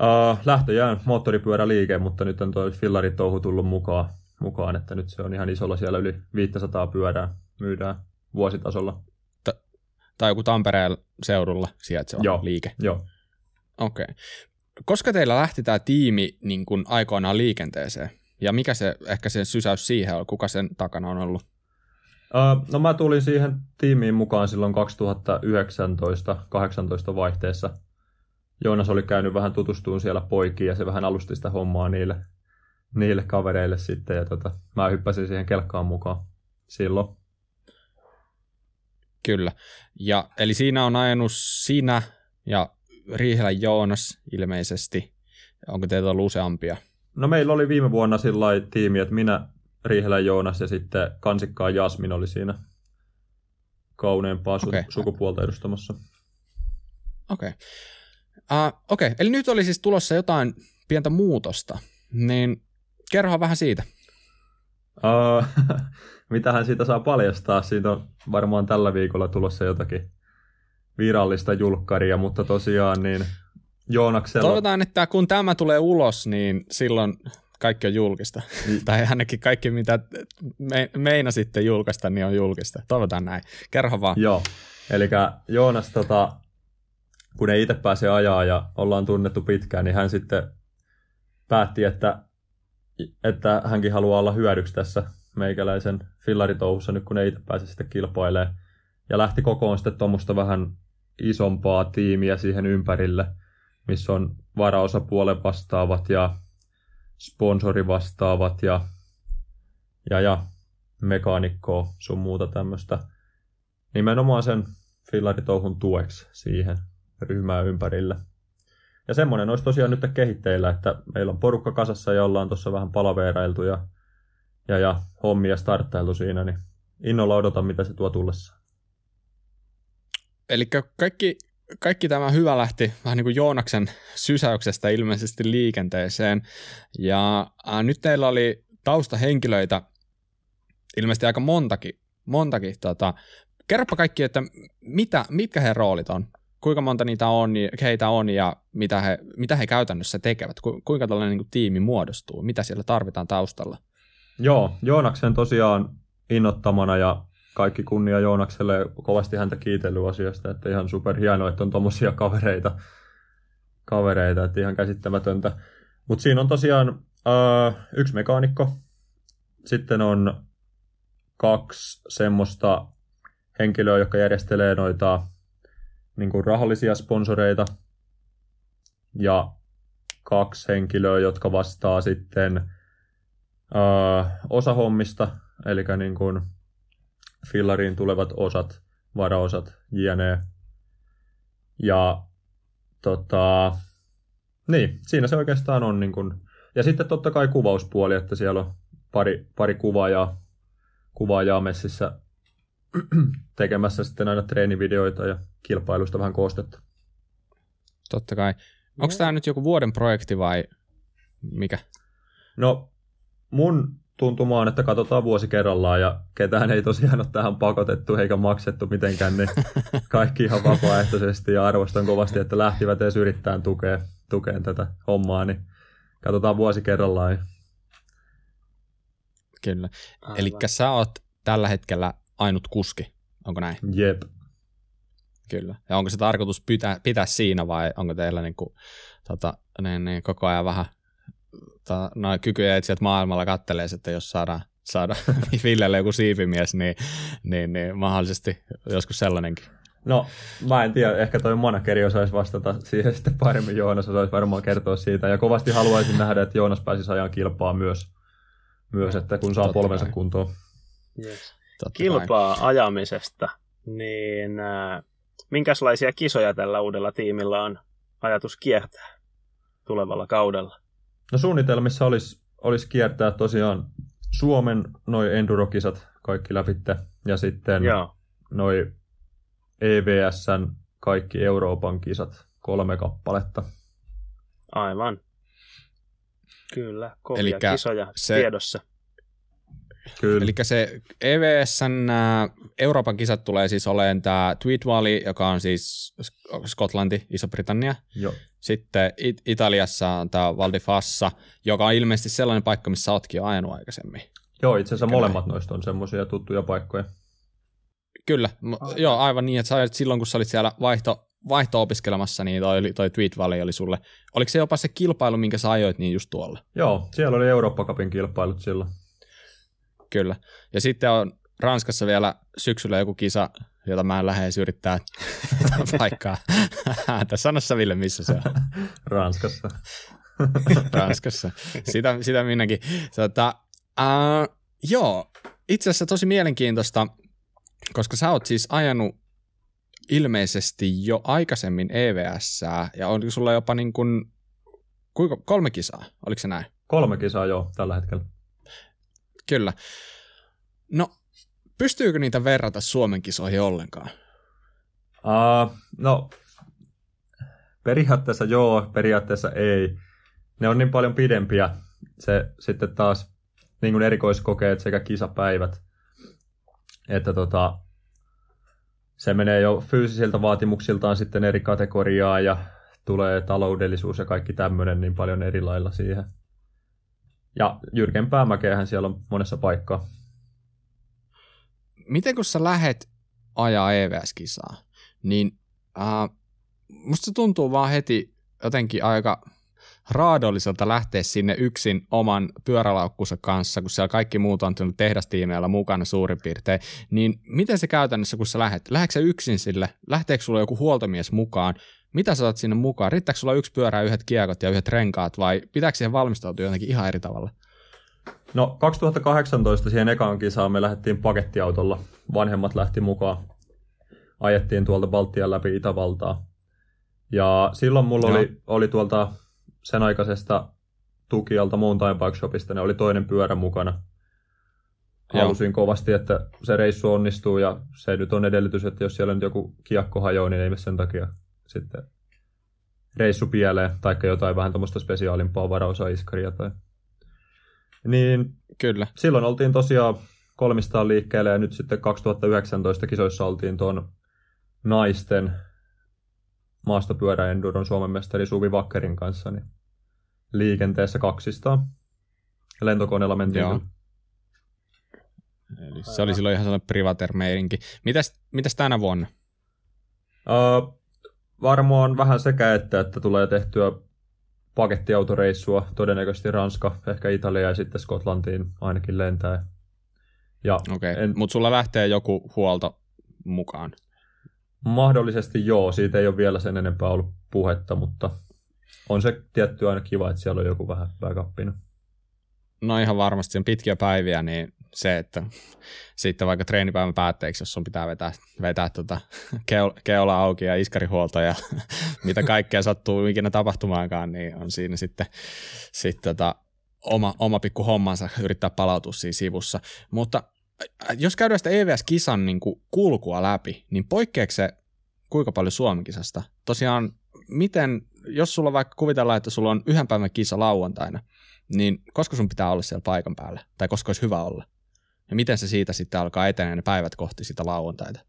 uh, lähtöjään moottoripyöräliike, mutta nyt on tuo fillaritouhu tullut mukaan, mukaan, että nyt se on ihan isolla siellä yli 500 pyörää myydään vuositasolla. Ta- tai joku Tampereen seudulla sijaitseva joo, liike. Joo. Okei. Okay. Koska teillä lähti tämä tiimi niin kun aikoinaan liikenteeseen? Ja mikä se ehkä se sysäys siihen on? Kuka sen takana on ollut? Uh, no mä tulin siihen tiimiin mukaan silloin 2019-18 vaihteessa. Joonas oli käynyt vähän tutustuun siellä poikiin ja se vähän alusti sitä hommaa niille, niille kavereille sitten. Ja tota, mä hyppäsin siihen kelkkaan mukaan silloin. Kyllä. Ja, eli siinä on ajanut sinä ja Riihelä Joonas ilmeisesti. Onko teitä ollut useampia? No meillä oli viime vuonna sillä tiimi, että minä, Riihelä Joonas ja sitten Kansikkaa Jasmin oli siinä kauneempaa okay. sukupuolta edustamassa. Okei. Okay. Uh, Okei, okay. eli nyt oli siis tulossa jotain pientä muutosta, niin kerrohan vähän siitä. Uh, mitähän siitä saa paljastaa? Siitä on varmaan tällä viikolla tulossa jotakin virallista julkkaria, mutta tosiaan niin Joonaksella... Toivotaan, että kun tämä tulee ulos, niin silloin kaikki on julkista. Niin. tai ainakin kaikki, mitä me, meinasitte julkaista, niin on julkista. Toivotaan näin. Kerro vaan. Joo, eli Joonas, tota, kun ei itse pääse ajaa ja ollaan tunnettu pitkään, niin hän sitten päätti, että, että hänkin haluaa olla hyödyksi tässä meikäläisen fillaritouhussa nyt, kun ei itse pääse sitten kilpailemaan. Ja lähti kokoon sitten tuommoista vähän isompaa tiimiä siihen ympärille, missä on varaosapuolen vastaavat ja sponsorivastaavat ja, ja, ja mekaanikkoa sun muuta tämmöistä. Nimenomaan sen fillaritouhun tueksi siihen ryhmään ympärille. Ja semmoinen olisi tosiaan nyt kehitteillä, että meillä on porukka kasassa ja ollaan tuossa vähän palaveerailtu ja, ja, ja hommia starttailtu siinä, niin innolla odotan, mitä se tuo tullessa. Eli kaikki, kaikki tämä hyvä lähti vähän niin kuin Joonaksen sysäyksestä ilmeisesti liikenteeseen. Ja äh, nyt teillä oli taustahenkilöitä ilmeisesti aika montakin. montakin tota. Kerropa kaikki, että mitä, mitkä he roolit on kuinka monta niitä on, heitä on ja mitä he, mitä he käytännössä tekevät, Ku, kuinka tällainen niin tiimi muodostuu, mitä siellä tarvitaan taustalla. Joo, Joonaksen tosiaan innottamana ja kaikki kunnia Joonakselle, kovasti häntä kiitellyt asiasta, että ihan super hienoa, että on tuommoisia kavereita, kavereita, että ihan käsittämätöntä. Mutta siinä on tosiaan äh, yksi mekaanikko, sitten on kaksi semmoista henkilöä, jotka järjestelee noita niin kuin rahallisia sponsoreita ja kaksi henkilöä, jotka vastaa sitten ää, osahommista, eli niin kuin fillariin tulevat osat, varaosat, jne. Ja tota, niin, siinä se oikeastaan on. Niin kuin, ja sitten totta kai kuvauspuoli, että siellä on pari, pari kuvaajaa, kuvaajaa messissä tekemässä sitten aina treenivideoita ja kilpailusta vähän koostetta. Totta kai. Onko tämä nyt joku vuoden projekti vai mikä? No, mun tuntuma on, että katsotaan vuosi kerrallaan ja ketään ei tosiaan ole tähän pakotettu eikä maksettu mitenkään, niin kaikki ihan vapaaehtoisesti ja arvostan kovasti, että lähtivät edes yrittämään tukea, tukeen tätä hommaa, niin katsotaan vuosi kerrallaan. Kyllä. Eli sä oot tällä hetkellä ainut kuski, onko näin? Jep. Kyllä. Ja onko se tarkoitus pitää, pitää siinä vai onko teillä niin kuin, tota, niin, niin, koko ajan vähän ta, noin kykyjä, että sieltä maailmalla kattelee, että jos saadaan, saada Villelle joku siipimies, niin, niin, niin mahdollisesti joskus sellainenkin. No, mä en tiedä, ehkä toi manageri osaisi vastata siihen sitten paremmin. Joonas osaisi varmaan kertoa siitä. Ja kovasti haluaisin nähdä, että Joonas pääsisi ajan kilpaa myös, myös että kun saa Totta polvensa kai. kuntoon. Yes. Kilpaa kai. ajamisesta, niin äh, minkälaisia kisoja tällä uudella tiimillä on ajatus kiertää tulevalla kaudella? No suunnitelmissa olisi, olisi kiertää tosiaan Suomen noin endurokisat kaikki läpitte ja sitten Joo. noi EVSn kaikki Euroopan kisat, kolme kappaletta. Aivan. Kyllä, kovia Elikkä kisoja se, tiedossa. Kyllä. Eli se EVSn Euroopan kisat tulee siis olemaan tämä Tweed Valley, joka on siis Skotlanti, Iso-Britannia. Joo. Sitten It- Italiassa on tämä Val di Fassa, joka on ilmeisesti sellainen paikka, missä oletkin ajanut aikaisemmin. Joo, itse asiassa molemmat noista on semmoisia tuttuja paikkoja. Kyllä, aivan. joo, aivan niin, että sä silloin kun sä olit siellä vaihto, vaihto-opiskelemassa, niin toi, toi Tweet Valley oli sulle. Oliko se jopa se kilpailu, minkä sä ajoit niin just tuolla? Joo, siellä oli Eurooppa Cupin kilpailut silloin. Kyllä. Ja sitten on Ranskassa vielä syksyllä joku kisa, jota mä en lähde yrittää paikkaa. Tässä sanossa Ville, missä se on? Ranskassa. Ranskassa. Sitä, sitä minäkin. Tota, uh, joo, itse asiassa tosi mielenkiintoista, koska sä oot siis ajanut ilmeisesti jo aikaisemmin EVS, ja on sulla jopa niin kuin, kuinka, kolme kisaa, oliko se näin? Kolme kisaa joo, tällä hetkellä. Kyllä. No, pystyykö niitä verrata Suomen kisoihin ollenkaan? Uh, no, periaatteessa joo, periaatteessa ei. Ne on niin paljon pidempiä. Se sitten taas niin kuin erikoiskokeet sekä kisapäivät, että tota, se menee jo fyysisiltä vaatimuksiltaan sitten eri kategoriaa ja tulee taloudellisuus ja kaikki tämmöinen niin paljon eri lailla siihen. Ja jyrkempää mäkeähän siellä on monessa paikkaa. Miten kun sä lähet ajaa EVS-kisaa, niin äh, musta tuntuu vaan heti jotenkin aika, raadolliselta lähteä sinne yksin oman pyörälaukkunsa kanssa, kun siellä kaikki muut on tehdastiimeillä mukana suurin piirtein, niin miten se käytännössä, kun sä lähet? Lähdekö sä yksin sille? Lähteekö sulla joku huoltomies mukaan? Mitä sä oot sinne mukaan? Riittääkö sulla yksi pyörä, yhdet kiekot ja yhdet renkaat vai pitääkö siihen valmistautua jotenkin ihan eri tavalla? No 2018 siihen ekaan kisaan me lähdettiin pakettiautolla. Vanhemmat lähti mukaan. Ajettiin tuolta Baltian läpi Itävaltaa. Ja silloin mulla oli, oli tuolta sen aikaisesta tukialta Mountain Bike Shopista, ne oli toinen pyörä mukana. Halusin Joo. kovasti, että se reissu onnistuu ja se nyt on edellytys, että jos siellä nyt joku kiekko hajoaa, niin ei me sen takia sitten reissu pieleen, tai jotain vähän tuommoista spesiaalimpaa varaosaiskaria tai niin Kyllä. silloin oltiin tosiaan kolmistaan liikkeelle ja nyt sitten 2019 kisoissa oltiin tuon naisten maastopyöräenduron Suomen mestari Suvi Vakkerin kanssa niin liikenteessä kaksistaan. Lentokoneella mentiin. Joo. Eli se oli silloin ihan sellainen privater-meininki. Mitäs, mitäs tänä vuonna? Uh, varmaan vähän sekä että, että tulee tehtyä pakettiautoreissua, todennäköisesti Ranska, ehkä Italia ja sitten Skotlantiin ainakin lentää. Okei, okay. en... mutta sulla lähtee joku huolto mukaan? Mahdollisesti joo, siitä ei ole vielä sen enempää ollut puhetta, mutta on se tietty aina kiva, että siellä on joku vähän backupina. No ihan varmasti, sen pitkiä päiviä, niin se, että sitten vaikka treenipäivän päätteeksi, jos sun pitää vetää, vetää tota keola auki ja iskarihuolto ja mitä kaikkea sattuu ikinä tapahtumaankaan, niin on siinä sitten, sitten tota, oma, oma pikku hommansa yrittää palautua siinä sivussa. Mutta jos käydään sitä EVS-kisan niin kulkua läpi, niin poikkeeko se kuinka paljon Suomen-kisasta? Tosiaan, miten, jos sulla vaikka kuvitellaan, että sulla on yhden päivän kisa lauantaina, niin koska sun pitää olla siellä paikan päällä? Tai koska olisi hyvä olla? Ja miten se siitä sitten alkaa etenee ne päivät kohti sitä lauantaita?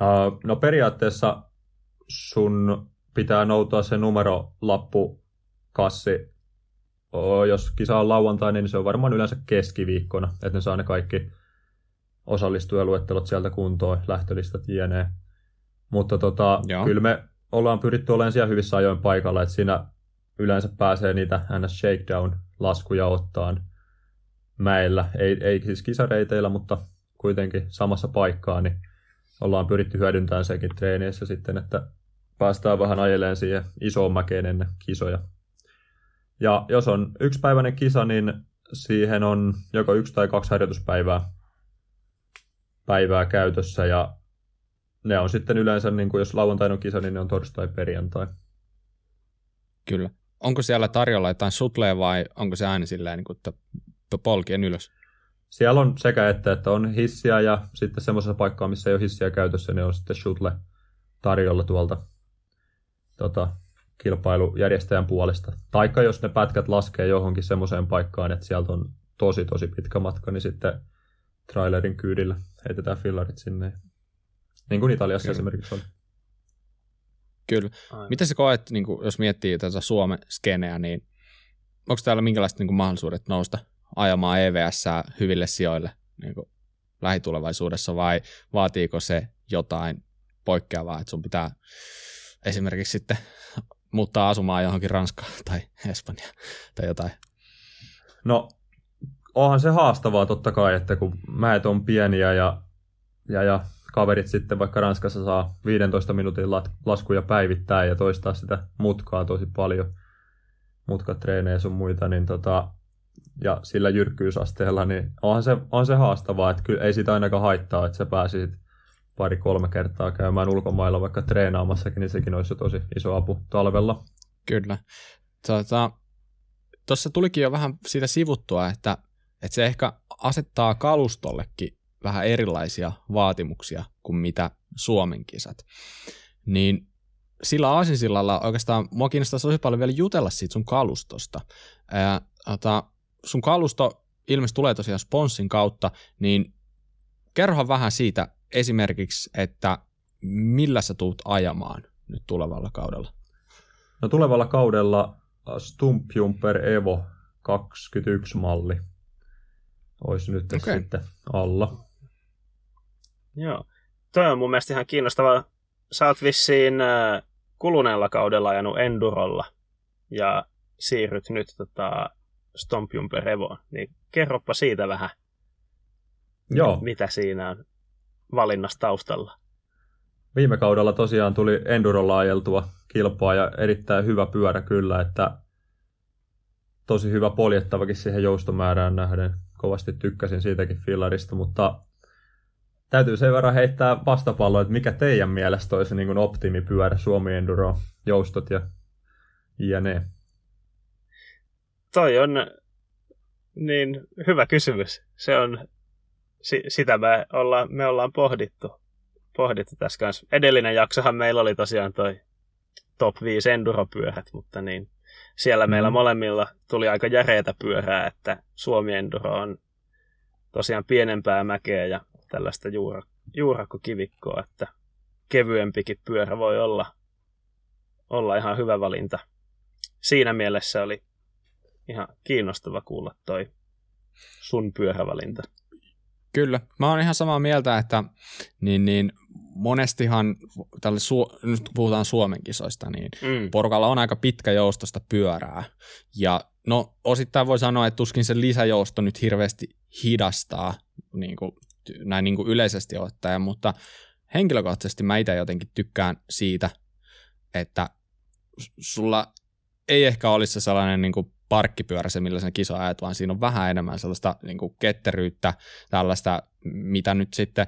Uh, no periaatteessa sun pitää noutaa se numerolappu kassi. Oh, jos kisa on lauantai, niin se on varmaan yleensä keskiviikkona, että ne saa ne kaikki osallistujaluettelot sieltä kuntoon, lähtölistat jne. Mutta tota, kyllä me ollaan pyritty olemaan siellä hyvissä ajoin paikalla, että siinä yleensä pääsee niitä NS Shakedown-laskuja ottaan mäellä, ei, ei siis kisareiteillä, mutta kuitenkin samassa paikkaa, niin ollaan pyritty hyödyntämään sekin treeneissä sitten, että päästään vähän ajeleen siihen isoon mäkeen ennen kisoja. Ja jos on yksipäiväinen kisa, niin siihen on joko yksi tai kaksi harjoituspäivää päivää käytössä ja ne on sitten yleensä, niin kuin jos lauantaina on kisa, niin ne on torstai perjantai. Kyllä. Onko siellä tarjolla jotain sutleja vai onko se aina silleen, niin että polkien ylös? Siellä on sekä että, että on hissiä ja sitten semmoisessa paikkaa, missä ei ole hissiä käytössä, niin on sitten shuttle tarjolla tuolta tota, kilpailujärjestäjän puolesta. Taikka jos ne pätkät laskee johonkin semmoiseen paikkaan, että sieltä on tosi tosi pitkä matka, niin sitten trailerin kyydillä heitetään fillarit sinne. Niin kuin Italiassa Kyllä. esimerkiksi oli. Kyllä. Aivan. Miten sä koet, niin kuin, jos miettii tätä Suomen skeneä, niin onko täällä minkälaiset niin kuin, mahdollisuudet nousta ajamaan EVS hyville sijoille niin kuin lähitulevaisuudessa vai vaatiiko se jotain poikkeavaa, että sun pitää esimerkiksi sitten muuttaa asumaan johonkin Ranskaan tai Espanjaan tai jotain? No, onhan se haastavaa totta kai, että kun mäet on pieniä ja, ja, ja kaverit sitten vaikka Ranskassa saa 15 minuutin laskuja päivittää ja toistaa sitä mutkaa tosi paljon, mutkatreenejä sun muita, niin tota, ja sillä jyrkkyysasteella, niin onhan se, on se haastavaa, että kyllä ei sitä ainakaan haittaa, että sä pääsisit pari-kolme kertaa käymään ulkomailla vaikka treenaamassakin, niin sekin olisi jo tosi iso apu talvella. Kyllä. Tuota, tuossa tulikin jo vähän siitä sivuttua, että, että se ehkä asettaa kalustollekin vähän erilaisia vaatimuksia kuin mitä Suomen kisat. Niin sillä aasinsillalla oikeastaan mua kiinnostaa tosi paljon vielä jutella siitä sun kalustosta. Ää, ota, sun kalusto ilmeisesti tulee tosiaan sponssin kautta, niin kerrohan vähän siitä esimerkiksi, että millä sä tuut ajamaan nyt tulevalla kaudella? No tulevalla kaudella Stumpjumper Evo 21 malli olisi nyt okay. sitten alla. Joo. Toi on mun mielestä ihan kiinnostavaa. Sä oot vissiin äh, kuluneella kaudella ajanut Endurolla. Ja siirryt nyt tota, Stompjumper Evoon, niin kerropa siitä vähän, Joo. mitä siinä on valinnassa taustalla. Viime kaudella tosiaan tuli Endurolla ajeltua kilpaa ja erittäin hyvä pyörä kyllä, että tosi hyvä poljettavakin siihen joustomäärään nähden. Kovasti tykkäsin siitäkin fillarista, mutta täytyy sen verran heittää vastapalloa, että mikä teidän mielestä olisi niin kuin optimipyörä Suomi Enduro, joustot ja jne. Toi on niin hyvä kysymys. Se on, si, sitä me ollaan, me ollaan pohdittu, pohdittu tässä kanssa. Edellinen jaksohan meillä oli tosiaan toi top 5 enduropyörät, mutta niin, siellä mm. meillä molemmilla tuli aika järeitä pyörää, että Suomi Enduro on tosiaan pienempää mäkeä ja tällaista juura, juurakkokivikkoa, että kevyempikin pyörä voi olla, olla ihan hyvä valinta. Siinä mielessä oli ihan kiinnostava kuulla toi sun pyörävalinta. Kyllä, mä oon ihan samaa mieltä, että niin, niin monestihan, tälle Su- nyt puhutaan Suomen kisoista, niin mm. porukalla on aika pitkä joustosta pyörää. Ja no osittain voi sanoa, että tuskin se lisäjousto nyt hirveästi hidastaa niin kuin, näin niin kuin yleisesti ottaen, mutta henkilökohtaisesti mä itse jotenkin tykkään siitä, että sulla ei ehkä olisi se sellainen niin kuin parkkipyörä se, millä sen kisa ajat, vaan siinä on vähän enemmän sellaista niin kuin ketteryyttä, tällaista, mitä nyt sitten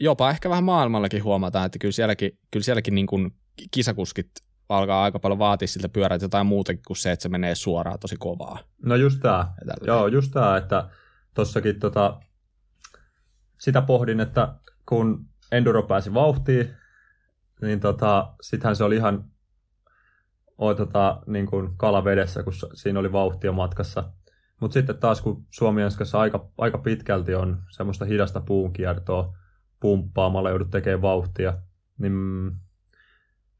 jopa ehkä vähän maailmallakin huomataan, että kyllä sielläkin, kyllä sielläkin niin kuin kisakuskit alkaa aika paljon vaatia siltä pyörät jotain muutakin kuin se, että se menee suoraan tosi kovaa. No just tämä. Joo, just tämä, että tossakin tota, sitä pohdin, että kun Enduro pääsi vauhtiin, niin tota, sittenhän se oli ihan o, tota, niin kuin kala vedessä, kun siinä oli vauhtia matkassa. Mutta sitten taas, kun Suomi aika, aika pitkälti on semmoista hidasta puunkiertoa pumppaamalla, joudut tekemään vauhtia, niin,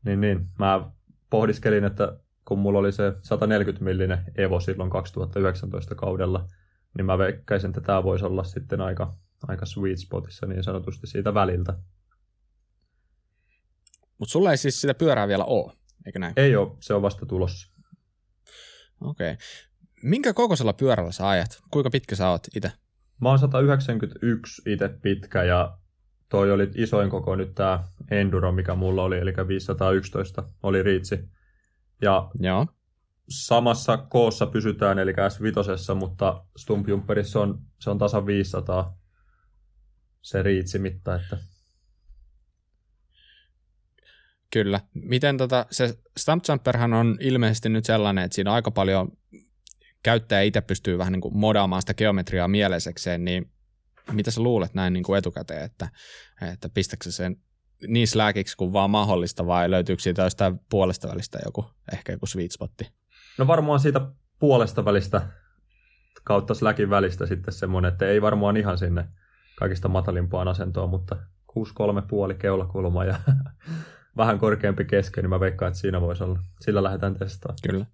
niin, niin mä pohdiskelin, että kun mulla oli se 140 millinen Evo silloin 2019 kaudella, niin mä veikkäisin, että tämä voisi olla sitten aika, aika sweet spotissa niin sanotusti siitä väliltä. Mutta sulla ei siis sitä pyörää vielä ole, eikö näin? Ei ole, se on vasta tulossa. Okei. Okay. Minkä kokoisella pyörällä sä ajat? Kuinka pitkä sä oot itse? Mä oon 191 itse pitkä ja toi oli isoin koko nyt tämä Enduro, mikä mulla oli, eli 511 oli riitsi. Ja Joo. samassa koossa pysytään, eli S5, mutta Stumpjumperissa on, se on tasan 500 se riitsimitta, että Kyllä. Miten tota, se Stump Jumperhan on ilmeisesti nyt sellainen, että siinä aika paljon käyttäjä itse pystyy vähän niin kuin modaamaan sitä geometriaa mieleisekseen, niin mitä sä luulet näin niin kuin etukäteen, että, että pistäkö sen niin släkiksi kuin vaan mahdollista vai löytyykö siitä jostain puolesta välistä joku, ehkä joku sweet spotti? No varmaan siitä puolesta välistä kautta släkin välistä sitten semmoinen, että ei varmaan ihan sinne kaikista matalimpaan asentoon, mutta 6-3 puoli keulakulma ja vähän korkeampi kesken, niin mä veikkaan, että siinä voisi olla. Sillä lähdetään testaamaan. Kyllä.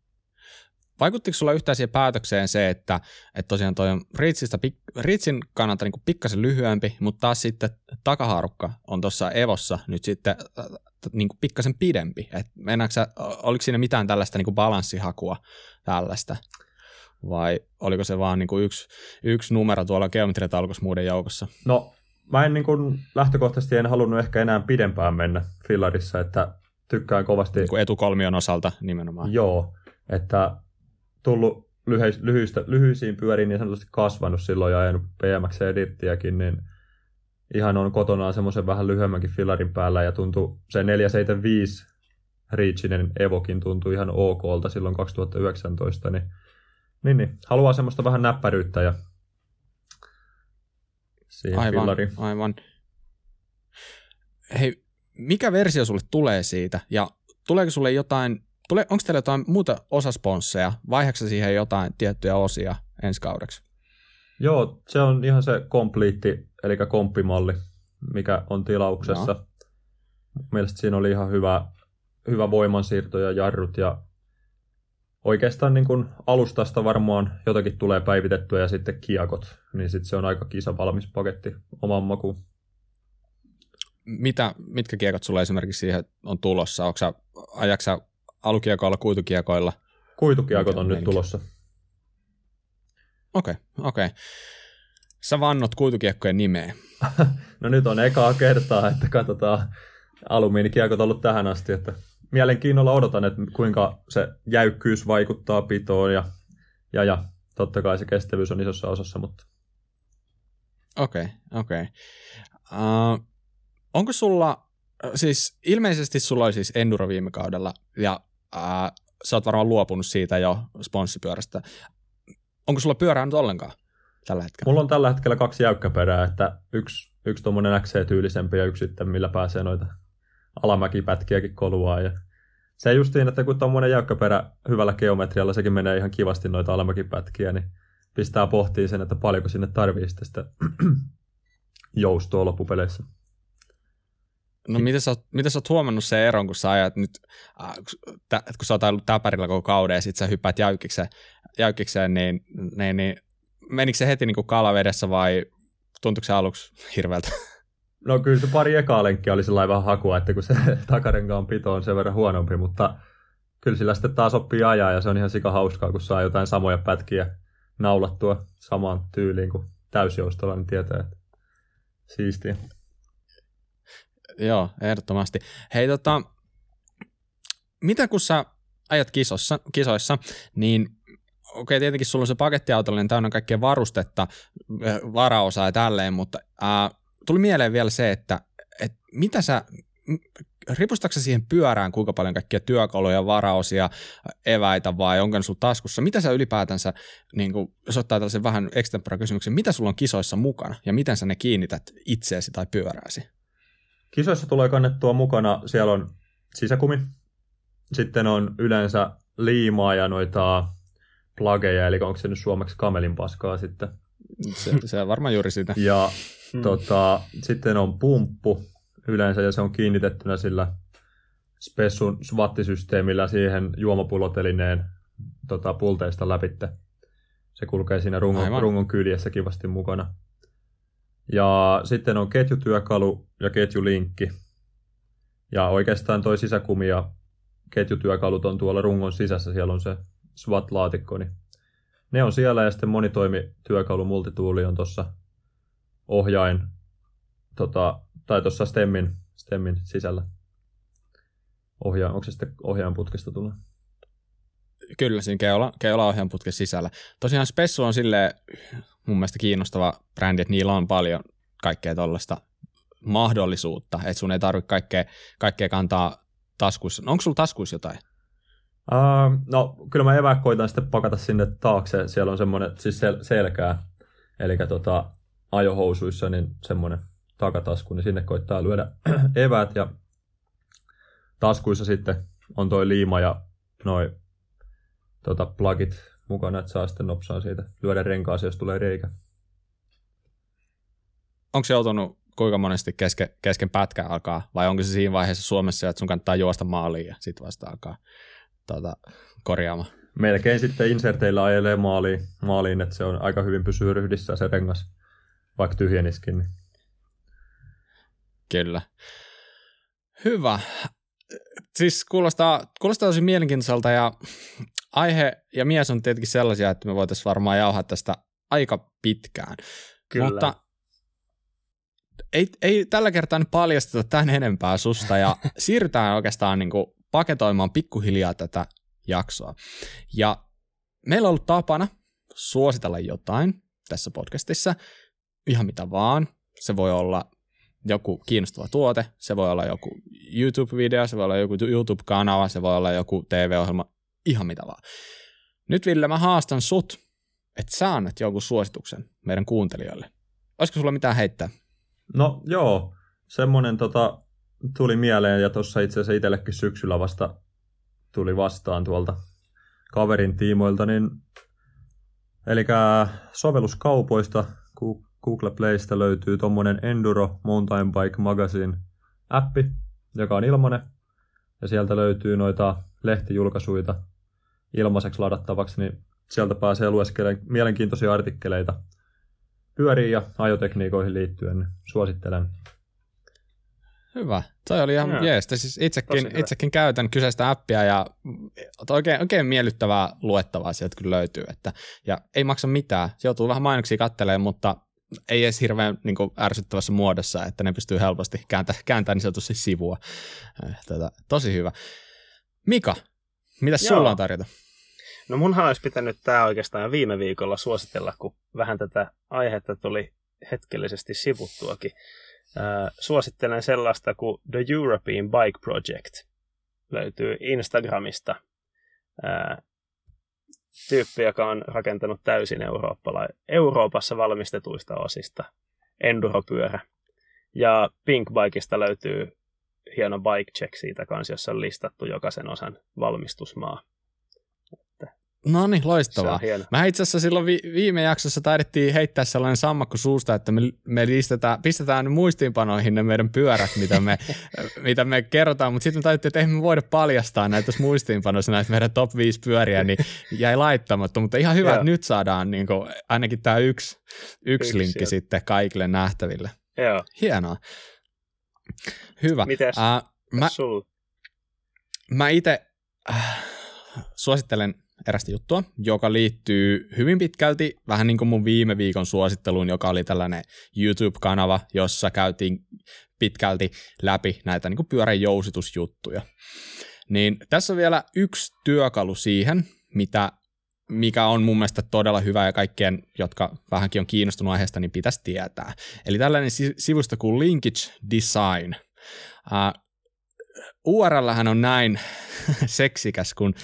Vaikuttiko sulla yhtään siihen päätökseen se, että, että tosiaan toi on Riitsistä, Riitsin kannalta niin pikkasen lyhyempi, mutta taas sitten takahaarukka on tuossa Evossa nyt sitten äh, niin kuin pikkasen pidempi. Et sä, oliko siinä mitään tällaista niin kuin balanssihakua tällaista? Vai oliko se vaan niin kuin yksi, yksi numero tuolla geometriataulukossa muiden joukossa? No mä en niin kuin, lähtökohtaisesti en halunnut ehkä enää pidempään mennä fillarissa, että tykkään kovasti... Niin etukolmion osalta nimenomaan. Joo, että tullut lyhyis, lyhyistä, lyhyisiin pyöriin niin sanotusti kasvanut silloin ja ajanut PMX ja Dirttiäkin, niin ihan on kotonaan semmoisen vähän lyhyemmänkin fillarin päällä ja tuntui se 475 Reachinen Evokin tuntui ihan okolta silloin 2019, niin, niin, niin haluaa semmoista vähän näppäryyttä ja siihen aivan, fillariin. Aivan. Hei, mikä versio sulle tulee siitä ja tuleeko sulle jotain Tule, onko teillä jotain muuta osasponsseja? Vaihdaksa siihen jotain tiettyjä osia ensi kaudeksi? Joo, se on ihan se kompliitti, eli komppimalli, mikä on tilauksessa. No. Mielestäni siinä oli ihan hyvä, hyvä voimansiirto ja jarrut ja oikeastaan niin kuin alustasta varmaan jotakin tulee päivitettyä ja sitten kiakot, niin sitten se on aika kisa valmis paketti oman makuun. Mitä, mitkä kiekot sulle esimerkiksi siihen on tulossa? Onko ajaksa alukiekoilla, kuitukiekoilla? kuitukiekot on nyt tulossa. Okei, okay, okei. Okay. Sä vannot kuitukiekkojen nimeä. no nyt on ekaa kertaa, että katsotaan alumiinikiekot ollut tähän asti, että mielenkiinnolla odotan, että kuinka se jäykkyys vaikuttaa pitoon ja, ja, ja totta kai se kestävyys on isossa osassa, mutta... Okei, okay, okei. Okay. Uh, onko sulla, siis ilmeisesti sulla oli siis Enduro viime kaudella ja uh, sä oot varmaan luopunut siitä jo sponssipyörästä. Onko sulla pyörää nyt ollenkaan tällä hetkellä? Mulla on tällä hetkellä kaksi jäykkäperää, että yksi, yksi tuommoinen XC-tyylisempi ja yksi sitten, millä pääsee noita alamäkipätkiäkin koluaa. Ja se justiin, että kun tuommoinen jäykkäperä hyvällä geometrialla, sekin menee ihan kivasti noita alamäkipätkiä, niin pistää pohtiin sen, että paljonko sinne tarvii sitten sitä joustoa loppupeleissä. No miten sä, miten sä oot huomannut sen eron, kun sä ajat nyt, äh, kun sä oot ollut täpärillä koko kauden ja sit sä hyppäät jäykikseen, jäykikseen niin, niin, niin menikö se heti niin kuin kalavedessä vai tuntuiko se aluksi hirveältä? No kyllä se pari ekaa lenkkiä oli sellainen vähän hakua, että kun se takarenkaan pito on sen verran huonompi, mutta kyllä sillä sitten taas oppii ajaa ja se on ihan sika hauskaa, kun saa jotain samoja pätkiä naulattua samaan tyyliin kuin täysjoustolla, niin tietää, että siistiä. Joo, ehdottomasti. Hei tota, mitä kun sä ajat kisossa, kisoissa, niin okei, okay, tietenkin sulla on se pakettiautollinen täynnä kaikkea varustetta, varaosaa ja tälleen, mutta ää, tuli mieleen vielä se, että, että mitä sä, ripustatko siihen pyörään kuinka paljon kaikkia työkaluja, varaosia, eväitä vai onko ne sun taskussa? Mitä sä ylipäätänsä, niin kuin, jos ottaa tällaisen vähän extempora kysymyksen, mitä sulla on kisoissa mukana ja miten sä ne kiinnität itseesi tai pyörääsi? Kisoissa tulee kannettua mukana, siellä on sisäkumi, sitten on yleensä liimaa ja noita plageja, eli onko se nyt suomeksi kamelin paskaa sitten. Se, se on varmaan juuri sitä. Ja hmm. tota, sitten on pumppu yleensä, ja se on kiinnitettynä sillä Spessun SWAT-systeemillä siihen juomapullotelineen tota, pulteista läpitte. Se kulkee siinä rungon, rungon kyljessä kivasti mukana. Ja sitten on ketjutyökalu ja ketjulinkki. Ja oikeastaan toi sisäkumi ja ketjutyökalut on tuolla rungon sisässä, siellä on se SWAT-laatikko, niin ne on siellä ja sitten monitoimityökalu multituuli on tuossa ohjain, tota, tai tuossa stemmin, stemmin sisällä. Ohjaa, onko se sitten ohjaan putkesta tulee? Kyllä, siinä keula, keula ohjaan putken sisällä. Tosiaan Spessu on sille mun mielestä kiinnostava brändi, että niillä on paljon kaikkea tuollaista mahdollisuutta, että sun ei tarvitse kaikkea, kaikkea kantaa taskuissa. Onko sulla taskuissa jotain? Uh, no, kyllä mä eväät koitan sitten pakata sinne taakse. Siellä on semmoinen, siis sel- selkää, eli tota, ajohousuissa, niin semmoinen takatasku, niin sinne koittaa lyödä eväät ja taskuissa sitten on toi liima ja noi tota, plugit mukana, että saa sitten nopsaa siitä lyödä renkaaseen, jos tulee reikä. Onko se joutunut kuinka monesti kesken, kesken pätkä alkaa, vai onko se siinä vaiheessa Suomessa, että sun kannattaa juosta maaliin ja sitten vasta alkaa tuota, korjaamaan? Melkein sitten inserteillä ajelee maaliin, maaliin, että se on aika hyvin pysyy ryhdissä se rengas, vaikka tyhjeniskin. Niin. Kyllä. Hyvä. Siis kuulostaa, kuulostaa tosi mielenkiintoiselta ja aihe ja mies on tietenkin sellaisia, että me voitaisiin varmaan jauhaa tästä aika pitkään. Kyllä. Mutta ei, ei tällä kertaa nyt paljasteta tämän enempää susta ja siirrytään oikeastaan niin kuin paketoimaan pikkuhiljaa tätä jaksoa. Ja meillä on ollut tapana suositella jotain tässä podcastissa, ihan mitä vaan. Se voi olla joku kiinnostava tuote, se voi olla joku YouTube-video, se voi olla joku YouTube-kanava, se voi olla joku TV-ohjelma, ihan mitä vaan. Nyt Ville, mä haastan sut, että sä annat joku suosituksen meidän kuuntelijoille. Olisiko sulla mitään heittää? No joo, semmoinen tota, tuli mieleen ja tuossa itse asiassa itsellekin syksyllä vasta tuli vastaan tuolta kaverin tiimoilta, niin eli sovelluskaupoista Google Playsta löytyy tuommoinen Enduro Mountain Bike Magazine appi, joka on ilmainen, ja sieltä löytyy noita lehtijulkaisuita ilmaiseksi ladattavaksi, niin sieltä pääsee lueskelemaan mielenkiintoisia artikkeleita pyöriin ja ajotekniikoihin liittyen, niin suosittelen. Hyvä. Toi oli ihan Joo. jees. Siis itsekin, itsekin käytän kyseistä appia ja oikein, oikein miellyttävää luettavaa sieltä kyllä löytyy. Että, ja ei maksa mitään. Se joutuu vähän mainoksia kattelemaan, mutta ei edes hirveän niin kuin, ärsyttävässä muodossa, että ne pystyy helposti kääntämään, kääntämään niin sanotusti sivua. Eh, Tota, tosi hyvä. Mika, mitä sulla on tarjota? No munhan olisi pitänyt tämä oikeastaan viime viikolla suositella, kun vähän tätä aihetta tuli hetkellisesti sivuttuakin. Äh, suosittelen sellaista kuin The European Bike Project. Löytyy Instagramista. Äh, tyyppi, joka on rakentanut täysin Eurooppala- Euroopassa valmistetuista osista enduropyörä. Ja Pinkbikeista löytyy hieno bike check siitä kanssa, jossa on listattu jokaisen osan valmistusmaa. No niin, loistavaa. Mä itse asiassa silloin vi- viime jaksossa taidettiin heittää sellainen sammakko suusta, että me, me listetään, pistetään muistiinpanoihin ne meidän pyörät, mitä me, mitä me kerrotaan, mutta sitten me taidettiin, että eihän me voida paljastaa näitä tässä muistiinpanoissa näitä meidän top 5 pyöriä, niin jäi laittamatta, mutta ihan hyvä, että nyt saadaan niin kuin, ainakin tämä yksi, yksi, Yksi linkki sieltä. sitten kaikille nähtäville. Joo. Hienoa. Hyvä. Mites Äh, mä, sul? Mä itse äh, suosittelen erästä juttua, joka liittyy hyvin pitkälti vähän niin kuin mun viime viikon suositteluun, joka oli tällainen YouTube-kanava, jossa käytiin pitkälti läpi näitä niin kuin pyörän jousitusjuttuja. Niin tässä on vielä yksi työkalu siihen, mitä, mikä on mun mielestä todella hyvä ja kaikkien, jotka vähänkin on kiinnostunut aiheesta, niin pitäisi tietää. Eli tällainen si- sivusto kuin Linkage Design. Uh, URL on näin seksikäs kuin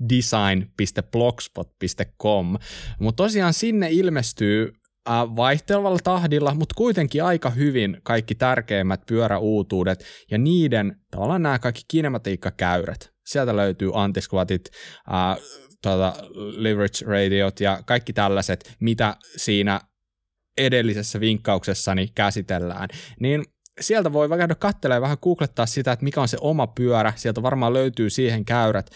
linkakedesign.blogspot.com, mutta tosiaan sinne ilmestyy äh, vaihtelevalla tahdilla, mutta kuitenkin aika hyvin kaikki tärkeimmät pyöräuutuudet ja niiden tavallaan nämä kaikki kinematiikkakäyrät. Sieltä löytyy antisquatit, äh, tuota, leverage radiot ja kaikki tällaiset, mitä siinä edellisessä vinkkauksessani käsitellään. Niin sieltä voi käydä katselemaan vähän googlettaa sitä, että mikä on se oma pyörä, sieltä varmaan löytyy siihen käyrät.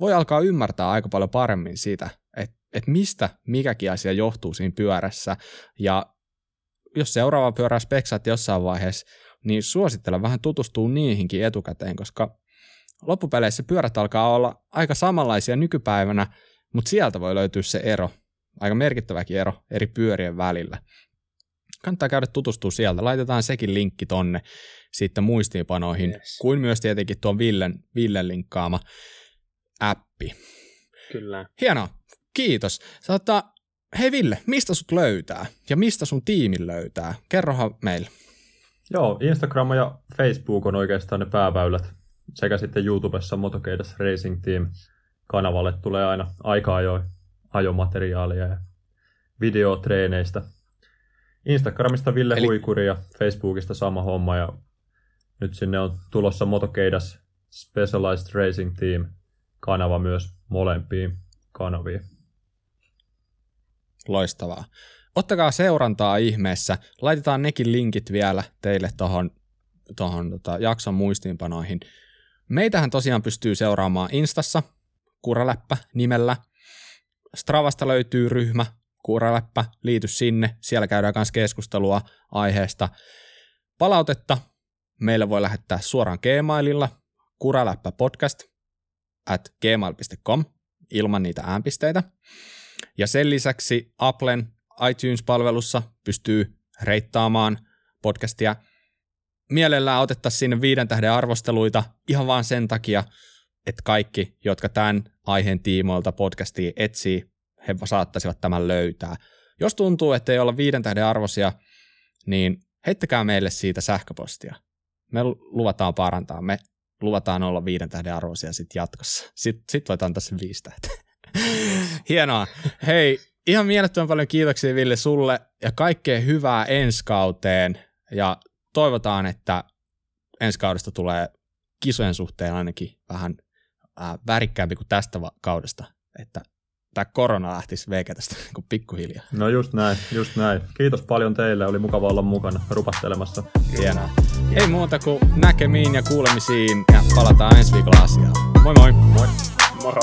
Voi alkaa ymmärtää aika paljon paremmin sitä, että, että mistä mikäkin asia johtuu siinä pyörässä. Ja jos seuraava pyörää speksaat jossain vaiheessa, niin suosittelen vähän tutustua niihinkin etukäteen, koska loppupeleissä pyörät alkaa olla aika samanlaisia nykypäivänä, mutta sieltä voi löytyä se ero, aika merkittäväkin ero eri pyörien välillä kannattaa käydä tutustua sieltä. Laitetaan sekin linkki tonne sitten muistiinpanoihin, Yes. kuin myös tietenkin tuon Villen, Villen linkkaama appi. Kyllä. Hienoa, kiitos. Tota, hei Ville, mistä sut löytää ja mistä sun tiimin löytää? Kerrohan meille. Joo, Instagram ja Facebook on oikeastaan ne pääväylät. Sekä sitten YouTubessa Motokeidas Racing Team kanavalle tulee aina aika ajoin ajomateriaalia ja videotreeneistä. Instagramista Ville Eli... Huikuri ja Facebookista sama homma ja nyt sinne on tulossa Motokeidas Specialized Racing Team kanava myös molempiin kanaviin. Loistavaa. Ottakaa seurantaa ihmeessä. Laitetaan nekin linkit vielä teille tuohon tohon, tota, jakson muistiinpanoihin. Meitähän tosiaan pystyy seuraamaan Instassa, Kuraläppä nimellä. Stravasta löytyy ryhmä, Kuraläppä, liity sinne. Siellä käydään myös keskustelua aiheesta. Palautetta meille voi lähettää suoraan Gmaililla, kuraläppäpodcast at gmail.com ilman niitä äänpisteitä. Ja sen lisäksi Applen iTunes-palvelussa pystyy reittaamaan podcastia. Mielellään otettaisiin sinne viiden tähden arvosteluita ihan vaan sen takia, että kaikki, jotka tämän aiheen tiimoilta podcastia etsii, he saattaisivat tämän löytää. Jos tuntuu, että ei olla viiden tähden arvosia, niin heittäkää meille siitä sähköpostia. Me luvataan parantaa, me luvataan olla viiden tähden arvoisia sitten jatkossa. Sitten sit voit antaa sen viisi tähteä. Hienoa. Hei, ihan mielettömän paljon kiitoksia Ville sulle ja kaikkea hyvää ensi kauteen. Ja toivotaan, että ensi kaudesta tulee kisojen suhteen ainakin vähän äh, värikkäämpi kuin tästä va- kaudesta. Että tämä korona lähtisi veikä tästä niin pikkuhiljaa. No just näin, just näin. Kiitos paljon teille, oli mukava olla mukana rupattelemassa. Hienoa. Ei muuta kuin näkemiin ja kuulemisiin ja palataan ensi viikolla asiaan. Moi moi! Moi! Moro.